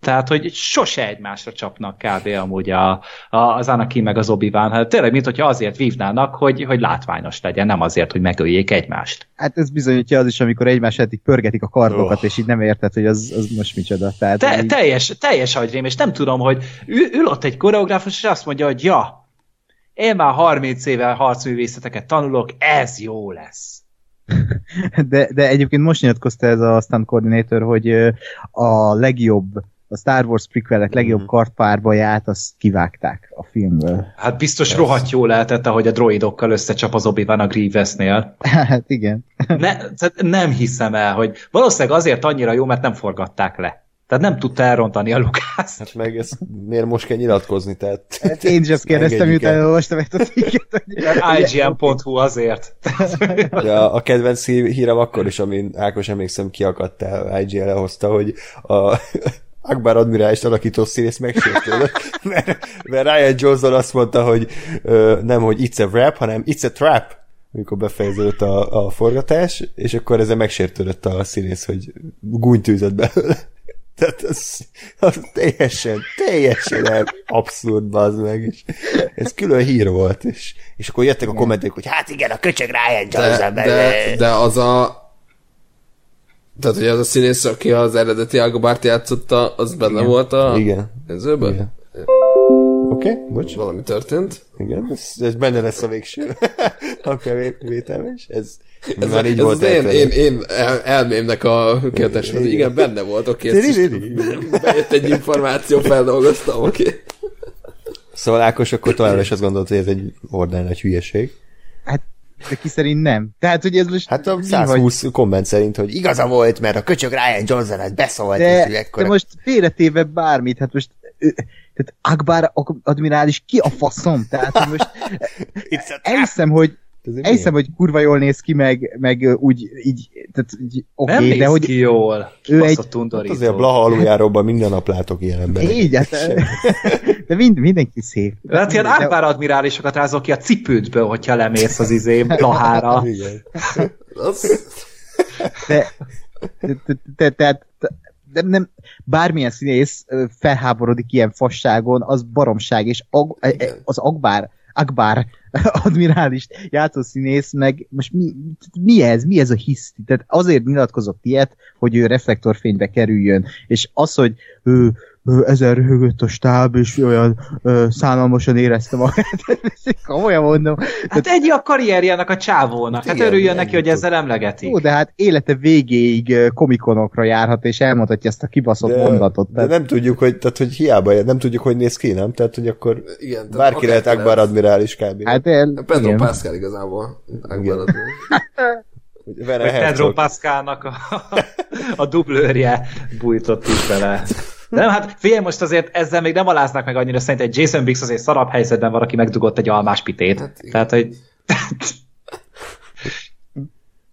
Tehát, hogy sose egymásra csapnak kb. amúgy a, a, az Anakin meg az obi hát tényleg, mint hogyha azért vívnának, hogy, hogy látványos legyen, nem azért, hogy megöljék egymást. Hát ez bizonyítja az is, amikor egymás eddig pörgetik a kardokat, Oh. és így nem érted, hogy az, az most micsoda. Tehát Te, így, teljes, teljes agyrém, és nem tudom, hogy ül, ül ott egy koreográfus, és azt mondja, hogy ja, én már 30 éve harcművészeteket tanulok, ez jó lesz. de, de egyébként most nyilatkozta ez a stunt coordinator, hogy a legjobb, a Star Wars prequelek legjobb Mhm. kartpárbaját azt kivágták a filmből. Hát biztos rohadt jó lehetett, ahogy a droidokkal összecsap az obi a Grievousnél. hát igen. Ne, tehát nem hiszem el, hogy valószínűleg azért annyira jó, mert nem forgatták le. Tehát nem tudta elrontani a Lukász. Hát meg ezt miért most kell nyilatkozni, tehát... Hát én is azt kérdeztem, miután el. elolvastam ezt a cikket. IGN.hu azért. De a, kedvenc hí- hírem akkor is, amin Ákos emlékszem kiakadtál, IGL lehozta, hogy a Akbar admirális alakító színész megsértődött, mert, mert Ryan Johnson azt mondta, hogy ö, nem, hogy it's a rap, hanem it's a trap, amikor befejeződött a, a forgatás, és akkor ezzel megsértődött a színész, hogy gúnytűzött belőle. Tehát az, az teljesen, teljesen el- abszurd, bazd meg, és ez külön hír volt, és, és akkor jöttek a kommentek, hogy hát igen, a köcsög Ryan De, Johnson, de, de az a... Tehát, hogy az a színész, aki az eredeti Agobart játszotta, az benne Igen. volt a Igen. nézőben? Igen. Oké, okay, bocs. Valami történt. Igen, ez, ez benne lesz a végső vételme is. Ez, Ez, már így ez volt az én, én, én el, elmémnek a kérdés, hogy igen, benne volt, oké, is bejött egy információ, feldolgoztam, oké. Szóval Ákos akkor továbbra is azt gondolt, hogy ez egy ordán nagy hülyeség. Hát, de ki szerint nem. Tehát, hogy ez most... Hát a mi 120 komment szerint, hogy igaza volt, mert a köcsög Ryan Johnson ez beszólt, De, de most félretéve bármit, hát most tehát Akbar ak- admirális ki a faszom? Tehát hogy most elhiszem, hogy Elhiszem, hogy kurva jól néz ki, meg, meg úgy, így, tehát így, oké, Nem okay, néz de hogy ki jól. ő egy-. Hát azért a Blaha aluljáróban minden nap látok ilyen embereket. így, hát, de mind, mindenki szép. Hát ilyen De- Akbar admirálisokat rázol ki a cipődből, hogyha lemész az izé Blahára. Igen. Az, de, de, de, de, de, de nem, bármilyen színész felháborodik ilyen fasságon, az baromság, és ag, e- e- az Akbar, Akbar admirálist játszó színész, meg most mi, mi ez? Mi ez a hiszti? Tehát azért nyilatkozott ilyet, hogy ő reflektorfénybe kerüljön, és az, hogy ő, ő ezer röhögött a stáb, és olyan ö, szánalmasan érezte magát. Komolyan mondom. Hát ennyi a karrierjának a csávónak. Hát Igen, örüljön neki, hogy ezzel emlegetik. Jó, de hát élete végéig komikonokra járhat, és elmondhatja ezt a kibaszott De, mondatot. de Tehát, nem tudjuk, hogy, tehát, hogy hiába, nem tudjuk, hogy néz ki, nem? Tehát, hogy akkor igen. tehát bárki lehet Akbar admirális kb. hát el, Pedro igen. Pascal igazából. Akbar Vagy Pedro. Pascalnak a, a dublőrje bújtott is bele. De nem, hát figyelj, most azért ezzel még nem aláznak meg annyira, szerintem egy Jason Biggs azért szarabb helyzetben van, aki megdugott egy almás pitét. Hát. Tehát, hogy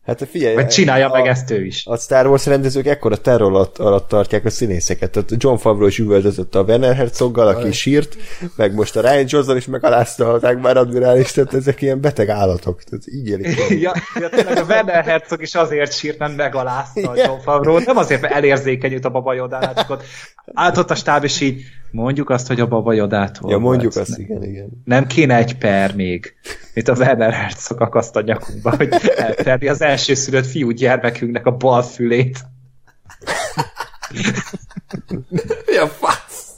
Hát figyelj, vagy csinálja a, meg ezt ő is. A Star Wars rendezők ekkora terror alatt, alatt tartják a színészeket. Tehát John Favreau is üvöltözött a Werner Herzoggal, aki sírt, meg most a Ryan Johnson is megalázta az Akbar admirális, tehát ezek ilyen beteg állatok. Tehát így élik. Ja, ja, tényleg a Werner Herzog is azért sírt, mert megalázta a John Favreau. Nem azért, mert elérzékenyült a Baba Jodánál, csak ott állt ott a stáb, és így mondjuk azt, hogy a Baba Jodától Ja, mondjuk volt. azt, igen, igen. Nem kéne egy per még, mint a Werner Herzog akaszt a nyakunkba, hogy elperni az első szülött fiú gyermekünknek a bal fülét. Mi a fasz?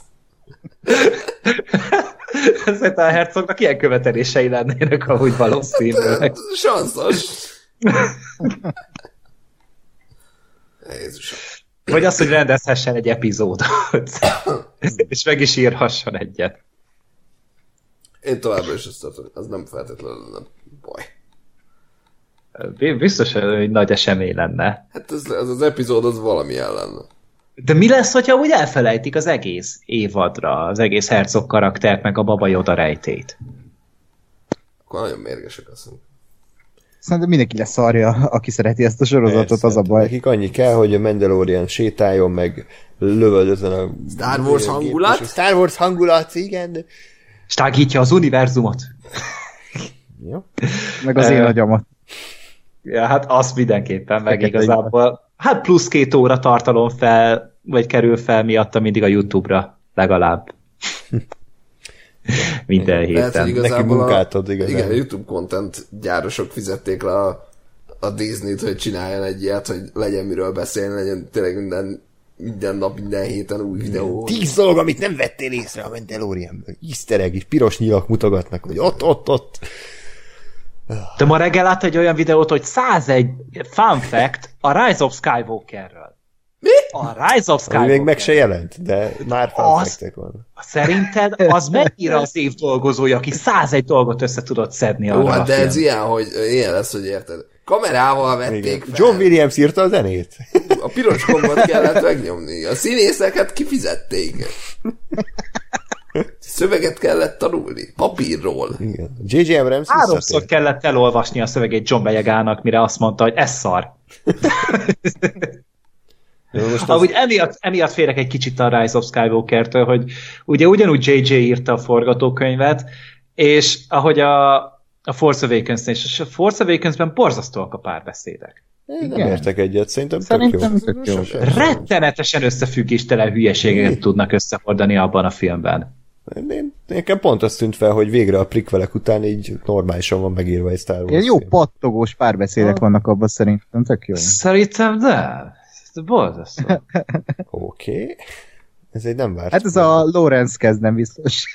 Szerintem a Herzognak ilyen követelései lennének, ahogy valószínűleg. Sanszos. Jézusom. Vagy az, hogy rendezhessen egy epizódot, és meg is írhasson egyet. Én továbbra is azt tartom, az nem feltétlenül lenne baj. Biztos, hogy nagy esemény lenne. Hát ez, ez az epizód az valami ellen. De mi lesz, hogyha úgy elfelejtik az egész évadra, az egész Herzog karaktert, meg a Baba Yoda rejtét? Akkor nagyon mérgesek azt mondom. Szerintem mindenki leszarja, aki szereti ezt a sorozatot, Persze, az a baj. Nekik annyi kell, hogy a Mandalorian sétáljon, meg lövöldözön a... Star Wars hangulat? Star Wars hangulat, igen. Stágítja az univerzumot. Ja. Meg az én agyamat. Ja, hát az mindenképpen meg Fekete igazából. Hát plusz két óra tartalom fel, vagy kerül fel miatta mindig a YouTube-ra, legalább. Minden Lehet, hogy héten. igazából munkát a, ad, igazán. igen, a YouTube content gyárosok fizették le a, a Disney-t, hogy csináljon egy ilyet, hogy legyen miről beszélni, legyen tényleg minden, minden nap, minden héten új videó. Tíz dolog, amit nem vettél észre a Mandalorianből. Easter egg is, piros nyilak mutogatnak, hogy ott, ott, ott. De ma reggel látta egy olyan videót, hogy 101 fun fact a Rise of Skywalkerről. Mi? A Rise of Ami Skywalker. még meg se jelent, de már fanfektek van. Szerinted az mennyire az év dolgozója, aki 101 dolgot össze tudott szedni arra Jó, a hát de ez filmre? ilyen, hogy ilyen lesz, hogy érted. Kamerával Igen. vették fel. John Williams írta a zenét. A piros gombot kellett megnyomni. A színészeket kifizették. Szöveget kellett tanulni. Papírról. Igen. J.J. Abrams Háromszor kellett elolvasni a szövegét John Beyegának, mire azt mondta, hogy ez szar. Jó, Most az, Ahogy emiatt, emiatt félek egy kicsit a Rise of Skywalker-től, hogy ugye ugyanúgy JJ írta a forgatókönyvet, és ahogy a, a Force Awakens és a Force Awakens-ben borzasztóak a párbeszédek. Én nem értek egyet, szerintem, Szerintem tök jó. tök jó. Rettenetesen összefüggéstelen hülyeségeket tudnak összehordani abban a filmben. Én, nekem pont azt tűnt fel, hogy végre a prikvelek után így normálisan van megírva egy Star Wars Ilyen jó film. pattogós párbeszédek vannak abban szerintem, tök jó. Szerintem de. Ez borzasztó. Oké. Okay. Ez egy nem várt. Hát ez a Lorenz kezd, nem biztos.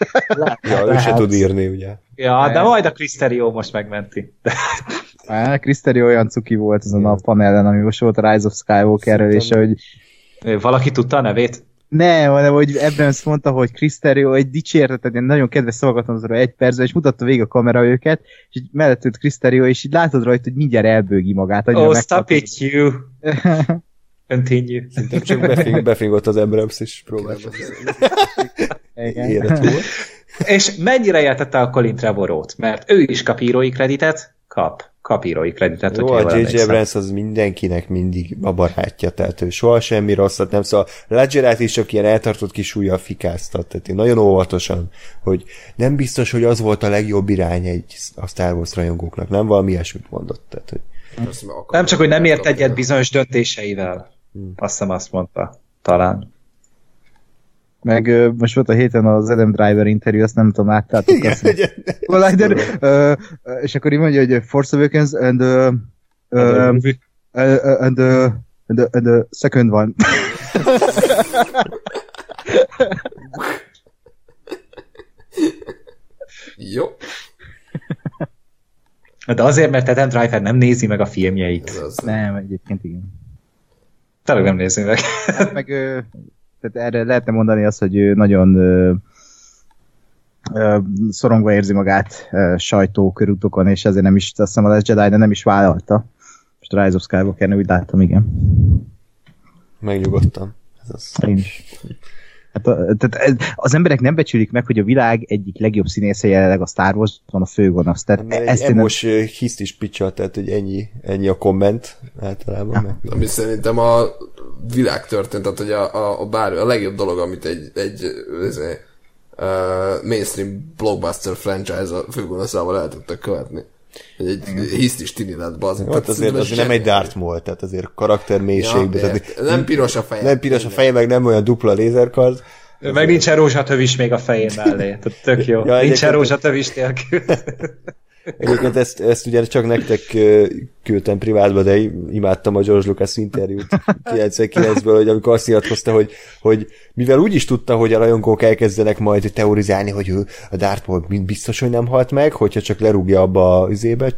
Ja, ő se tud írni, ugye. Ja, de majd a Cristerio most megmenti. Á, Kriszteri olyan cuki volt azon a panelen, ami most volt a Rise of Skywalkerről, és hogy Valaki tudta a nevét? nem, hanem hogy Abrams mondta, hogy Kriszterio egy dicsérteted, ilyen nagyon kedves szavakat róla egy percben, és mutatta végig a kamera őket, és így mellett ült Kriszterio, és így látod rajta, hogy mindjárt elbőgi magát. Oh, stop it, you. Continue. Csak befing, befingott az Abrams, és próbált Igen. élet volt. És mennyire értette a Colin Trevorot? Mert ő is kap írói kreditet, Kap. Kap írói kreditet, Jó, a J.J. Abrams az mindenkinek mindig a barátja, tehát ő soha semmi rosszat nem szól. Ledgerát is csak ilyen eltartott kis ujjal fikáztat, tehát én nagyon óvatosan, hogy nem biztos, hogy az volt a legjobb irány egy a Star Wars rajongóknak, nem valami ilyesmit mondott, tehát hogy Nem csak, hogy nem ért egyet bizonyos döntéseivel. Azt hiszem azt mondta. Talán. Meg most volt a héten az Adam Driver interjú, azt nem tudom, láttátok. Igen, azt, ugye? Collider, ö, ö, és akkor így mondja, hogy Force Awakens and, uh, uh, uh, and, uh, and, the, and the second one. Jó, De azért, mert Adam Driver nem nézi meg a filmjeit. az. nem, egyébként igen. Tényleg nem nézi meg. Hát meg tehát erre lehetne mondani azt, hogy ő nagyon ö, ö, szorongva érzi magát ö, sajtó körútokon, és ezért nem is, azt hiszem a Last Jedi, de nem is vállalta. Most a Rise of Skywalker, úgy láttam, igen. megnyugodtam. Ez az. Én is. Hát a, tehát az emberek nem becsülik meg, hogy a világ egyik legjobb színésze jelenleg a Star Wars van a főgonosz. Tehát Mert egy ezt nem, emos ö, hiszt is picsal, tehát hogy ennyi, ennyi a komment általában. Meg. Ami szerintem a világ történt, tehát hogy a, a, a, bár, a legjobb dolog, amit egy, egy ezé, uh, mainstream blockbuster franchise a főgonoszával el tudtak követni. Egy hiszt is tini lett, bazd. Hát azért, azért nem egy Darth Maul, tehát azért karaktermélységben. Ja, tehát nem piros a feje. nem piros a feje, meg nem olyan dupla lézerkard. Meg nincsen rózsatövis még a fején mellé. Tehát tök jó. Ja, nincsen rózsatövis nélkül. Egyébként ezt, ezt ugye csak nektek küldtem privátba, de imádtam a George Lucas interjút 99-ből, hogy amikor azt nyilatkozta, hogy, hogy mivel úgy is tudta, hogy a rajongók elkezdenek majd teorizálni, hogy ő a Darth Maul biztos, hogy nem halt meg, hogyha csak lerúgja abba az izébe,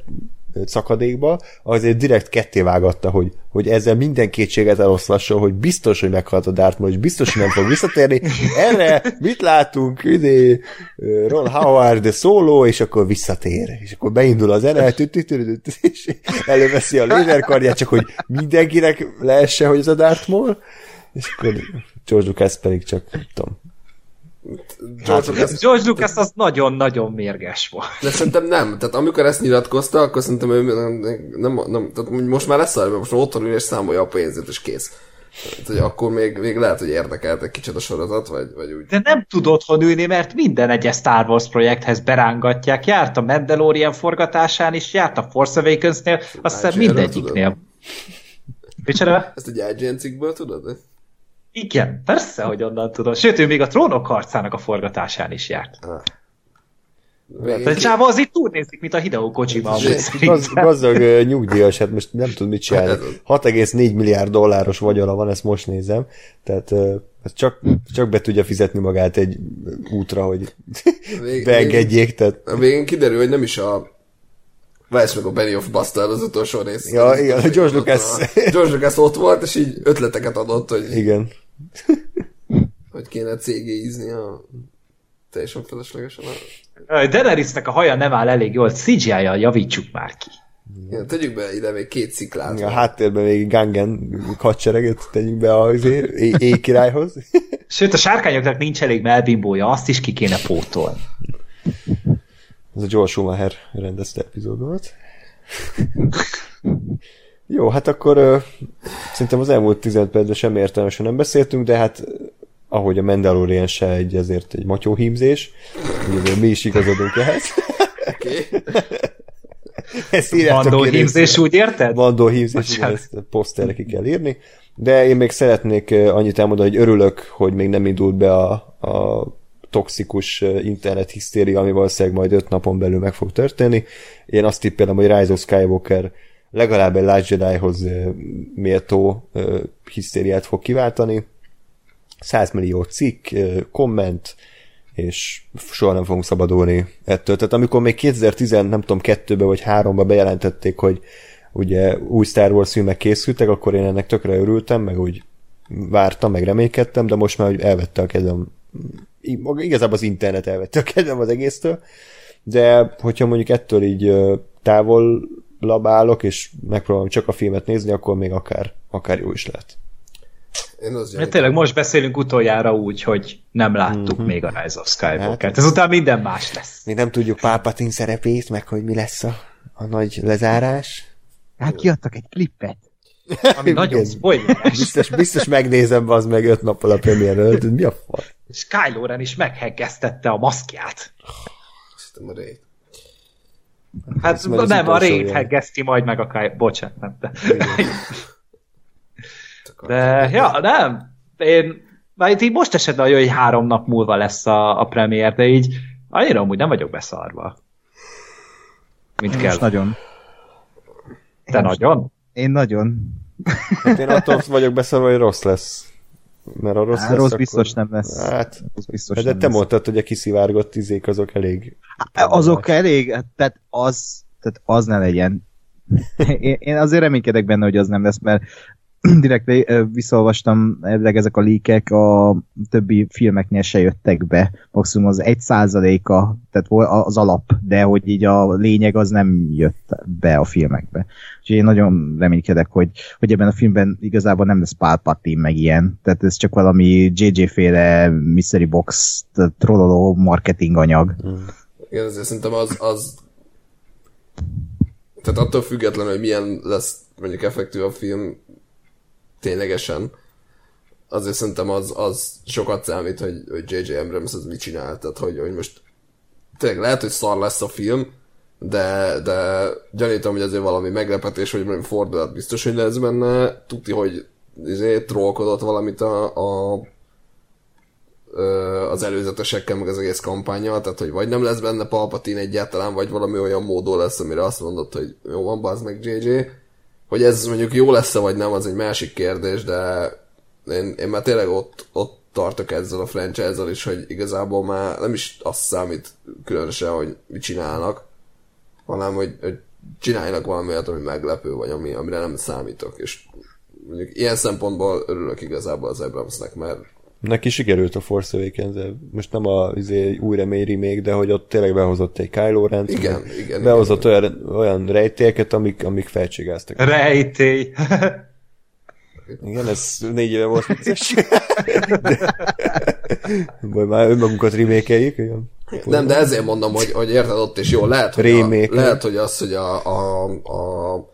szakadékba, azért direkt kettévágatta, hogy, hogy ezzel minden kétséget eloszlasson, hogy biztos, hogy meghalt a Darth Maul, és biztos, hogy nem fog visszatérni. Erre mit látunk? Idé, Ron Howard szóló, és akkor visszatér. És akkor beindul a zene, és előveszi a lézerkardját, csak hogy mindenkinek leesse, hogy ez a Darth Maul, és akkor George Lucas pedig csak, tudom, George Lucas, George Lucas az nagyon-nagyon mérges volt. de szerintem nem. Tehát amikor ezt nyilatkozta, akkor szerintem ő nem, nem, nem tehát most már lesz arra, most már otthon ül és számolja a pénzét, és kész. Tehát, hogy akkor még, még lehet, hogy érdekelt egy kicsit a sorozat, vagy, vagy úgy. De nem tud otthon ülni, mert minden egyes Star Wars projekthez berángatják. Járt a Mandalorian forgatásán is, járt a Force Awakens-nél, azt hiszem mindegyiknél. Micsoda? Ezt egy IGN cikkből tudod? Igen, persze, hogy onnan tudom. Sőt, ő még a trónok harcának a forgatásán is járt. Végén Tehát ki- Csáva az itt úgy nézik, mint a Hideo Kojima. Gaz, gazdag nyugdíjas, hát most nem tud mit csinálni. Hát ez 6,4 milliárd dolláros vagyona van, ezt most nézem. Tehát csak, csak be tudja fizetni magát egy útra, hogy Vég- beengedjék. Tehát, A végén kiderül, hogy nem is a Vesz meg a Benny of Bastard az utolsó rész. Ja, igen, utolsó- George ott Lucas. a- George Lucas ott volt, és így ötleteket adott, hogy, igen. Hogy kéne cégéizni a teljesen feleslegesen. A... Jaj, Daenerysnek a haja nem áll elég jól, CGI-jal javítsuk már ki. Igen, tegyük be ide még két sziklát. A háttérben még Gangen hadsereget tegyünk be az é- éjkirályhoz. Sőt, a sárkányoknak nincs elég melbimbója, azt is ki kéne pótolni. Ez a Joel Schumacher rendezte epizód volt. Jó, hát akkor ö, szerintem az elmúlt 15 percben sem értelmesen nem beszéltünk, de hát ö, ahogy a Mandalorian se egy, ezért egy matyóhímzés, ugye mi is igazodunk ehhez. Oké. Ezt ki hímzés, úgy érted? Vandó hímzés, igen, ezt poszterre ki kell írni. De én még szeretnék ö, annyit elmondani, hogy örülök, hogy még nem indult be a, a toxikus ö, internet hisztéria, ami valószínűleg majd öt napon belül meg fog történni. Én azt tippelem, hogy Rise of Skywalker legalább egy Last Jedi-hoz méltó hisztériát fog kiváltani. 100 millió cikk, komment, és soha nem fogunk szabadulni ettől. Tehát amikor még 2010, nem tudom, kettőbe vagy háromba bejelentették, hogy ugye új Star Wars filmek készültek, akkor én ennek tökre örültem, meg úgy vártam, meg reménykedtem, de most már hogy elvette a kedvem. Igazából az internet elvette a kedvem az egésztől, de hogyha mondjuk ettől így ö, távolabb állok, és megpróbálom csak a filmet nézni, akkor még akár, akár jó is lehet. Én az Mert tényleg most beszélünk utoljára úgy, hogy nem láttuk Mhm. még a Rise of Skywalker-t. Hát- Ezután minden más lesz. Még nem tudjuk Palpatine szerepét, meg hogy mi lesz a, a nagy lezárás. Hát kiadtak egy klippet. Ami nagyon spoileres. Biztos, biztos megnézem az meg öt nappal a premier előtt. Mi a fasz? És Kylo Ren is megheggeztette a maszkját. Szerintem a Ray. Hát Ez az nem, a ilyen. heggezti majd meg a Kylo... Bocsánat, nem. De, de ja, nem. Én, már itt így most esetben olyan, hogy három nap múlva lesz a, a premier, de így annyira amúgy nem vagyok beszarva. Mint kell. Most nagyon. Te nagyon? Én nagyon. Hát én attól vagyok beszélve, hogy rossz lesz. Mert a rossz Á, lesz, rossz akkor- biztos nem lesz. Hát, Az biztos de nem te lesz. mondtad, hogy a kiszivárgott izék azok elég... Azok elég, hát, tehát az, tehát az ne legyen. Én, én azért reménykedek benne, hogy az nem lesz, mert direkt ö, visszaolvastam, elvileg ezek a líkek a többi filmeknél se jöttek be. Maximum az egy százaléka, tehát az alap, de hogy így a lényeg az nem jött be a filmekbe. Úgyhogy én nagyon reménykedek, hogy, hogy ebben a filmben igazából nem lesz Palpatine meg ilyen. Tehát ez csak valami JJ-féle mystery box trolloló marketing anyag. Igen, ezért szerintem az, az tehát attól függetlenül, hogy milyen lesz mondjuk effektű a film ténylegesen, azért szerintem az, az sokat számít, hogy, hogy J.J. Abrams az mit csinál. Tehát, hogy, hogy most tényleg lehet, hogy szar lesz a film, de, de gyanítom, hogy azért valami meglepetés, vagy valami fordulat biztos, hogy lesz benne. Tudti, hogy izé, trollkodott valamit a, a az előzetesekkel, meg az egész kampányjal, tehát hogy vagy nem lesz benne Palpatine egyáltalán, vagy valami olyan módon lesz, amire azt mondod, hogy jó van, bazd meg JJ. Hogy ez mondjuk jó lesz-e, vagy nem, az egy másik kérdés, de én, én már tényleg ott, ott tartok ezzel a franchise-zal is, hogy igazából már nem is azt számít különösen, hogy mit csinálnak, hanem hogy, hogy csináljanak valami ami meglepő, vagy ami, amire nem számítok, és mondjuk ilyen szempontból örülök igazából az Abramsnek, mert Neki sikerült a Force Awakens most nem a izé, új remény még, de hogy ott tényleg behozott egy Kylo Ren, Igen, igen, behozott olyan, olyan rejtélyeket, amik, amik felcsigáztak. Rejtély. Igen, ez négy éve volt vicces. Majd már önmagunkat remékeljük, igen. Nem, de ezért mondom, hogy, hogy érted ott is jó. Lehet, hogy, a, lehet, hogy az, hogy a, a, a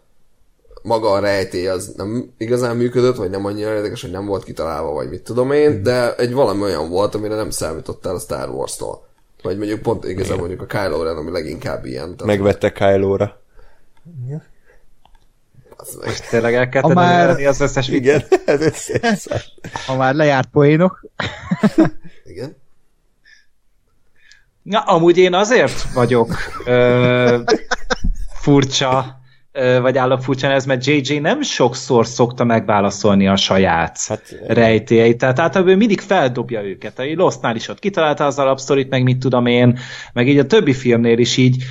maga a rejtély az nem igazán működött, vagy nem annyira érdekes, hogy nem volt kitalálva, vagy mit tudom én, de egy valami olyan volt, amire nem számítottál a Star Wars-tól. Vagy mondjuk pont igazán mondjuk a Kylo Ren, ami leginkább ilyen. Tehát, Megvette Kylo-ra. az meg. Tényleg el kell már- az összes Igen, ez össze. Ha már lejárt poénok, Igen. Na, amúgy én azért vagyok ö, furcsa, vagy állok furcsán ez, mert JJ nem sokszor szokta megválaszolni a saját Hát, rejtélyeit, tehát általában ő mindig feldobja őket. A Lostnál is ott kitalálta az alapsztorit, meg mit tudom én, meg így a többi filmnél is így,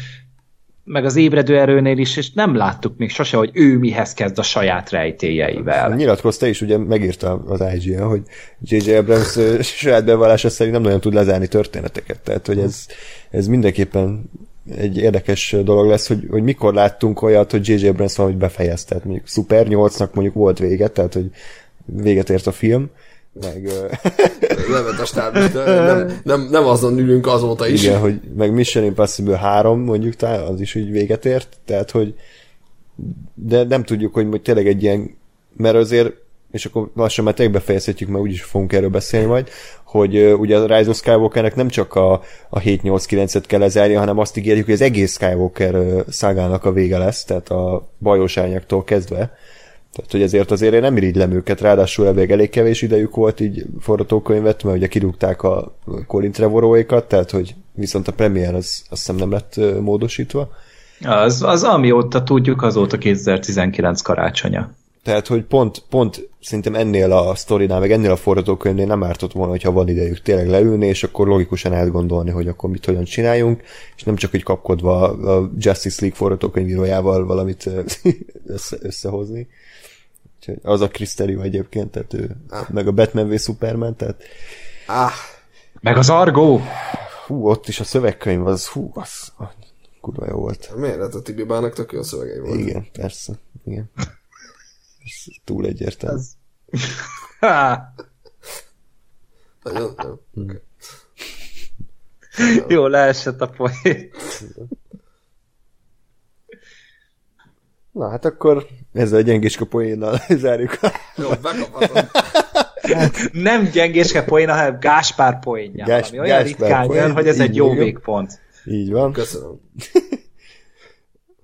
meg az ébredő erőnél is, és nem láttuk még sose, hogy ő mihez kezd a saját rejtélyeivel. Nyilatkozta is, ugye megírta az IGN, hogy J.J. Abrams saját bevallása szerint nem nagyon tud lezárni történeteket, tehát hogy ez, ez mindenképpen egy érdekes dolog lesz, hogy, hogy mikor láttunk olyat, hogy J.J. Abrams valahogy befejezte, tehát mondjuk Super 8-nak mondjuk volt vége, tehát hogy véget ért a film, meg stáb, de nem, nem, nem azon ülünk azóta is. igen, hogy meg Mission Impossible 3 mondjuk, tá, az is úgy véget ért, tehát hogy de nem tudjuk, hogy hogy tényleg egy ilyen, mert azért és akkor lassan már tényleg befejezhetjük, mert úgyis fogunk erről beszélni majd, hogy uh, ugye a Rise of Skywalkernek nem csak a, a 7-8-9-et kell lezárnia, hanem azt ígérjük, hogy az egész Skywalker uh, szágának a vége lesz, tehát a bajos árnyaktól kezdve. Tehát, hogy ezért azért én nem irigylem őket, ráadásul elég, elég kevés idejük volt így forgatókönyvet, mert ugye kirúgták a Colin Trevoróékat, tehát hogy viszont a premier az azt hiszem nem lett ö, módosítva. Az, az amióta tudjuk, azóta 2019 karácsonya. Tehát, hogy pont, pont szerintem ennél a sztorinál, meg ennél a forgatókönyvnél nem ártott volna, hogyha van idejük tényleg leülni, és akkor logikusan átgondolni, hogy akkor mit hogyan csináljunk, és nem csak hogy kapkodva a Justice League forgatókönyvírójával valamit össze, összehozni. Úgyhogy az a Kriszterium egyébként, tehát ő, Ah. meg a Batman v Superman, tehát Ah, Meg az Argo! hú, ott is a szövegkönyv, az hú, az kurva jó volt. miért? Hát a Tibi Bának tök jó szövegei volt. Igen, persze, igen. Ez túl egyértelmű. Há, Nagyon, jó. Okay. jó, leesett a poén. Na hát akkor ezzel a gyengéska poénnal zárjuk. Jó, bekaphatom. Nem gyengéske poén, hanem Gáspár poénja. Gás- Gás, olyan ritkán poén, jön, hogy ez egy jó végpont. Így van. Köszönöm.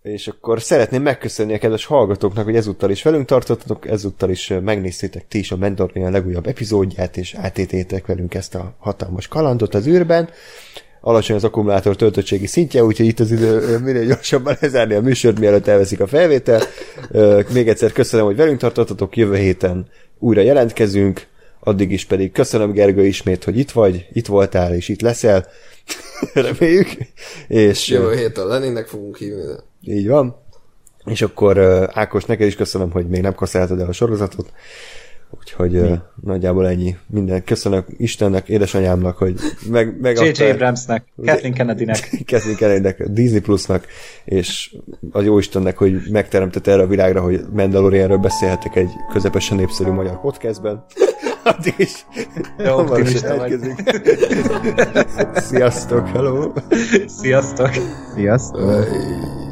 És akkor szeretném megköszönni a kedves hallgatóknak, hogy ezúttal is velünk tartottatok, ezúttal is megnéztétek ti is a Mandalorian legújabb epizódját, és átététek velünk ezt a hatalmas kalandot az űrben. Alacsony az akkumulátor töltöttségi szintje, úgyhogy itt az idő minél gyorsabban lezárni a műsort, mielőtt elveszik a felvétel. Még egyszer köszönöm, hogy velünk tartottatok, jövő héten újra jelentkezünk, addig is pedig köszönöm Gergő ismét, hogy itt vagy, itt voltál, és itt leszel. Reméljük. És Jövő héten Leninnek fogunk hívni, de így van. És akkor uh, Ákos, neked is köszönöm, hogy még nem kaszáltad el a sorozatot. Úgyhogy uh, nagyjából ennyi. Minden köszönök Istennek, édesanyámnak, hogy meg, megadta... J.J. Abramsnek, Kathleen Kennedynek. Kathleen Kennedynek, Disney Plusnak, és a jó Istennek, hogy megteremtett erre a világra, hogy Mandalorianről beszélhetek egy közepesen népszerű magyar podcastben. Addig is. Jó, optimista vagy. Sziasztok, hello! Sziasztok! Sziasztok! Ej.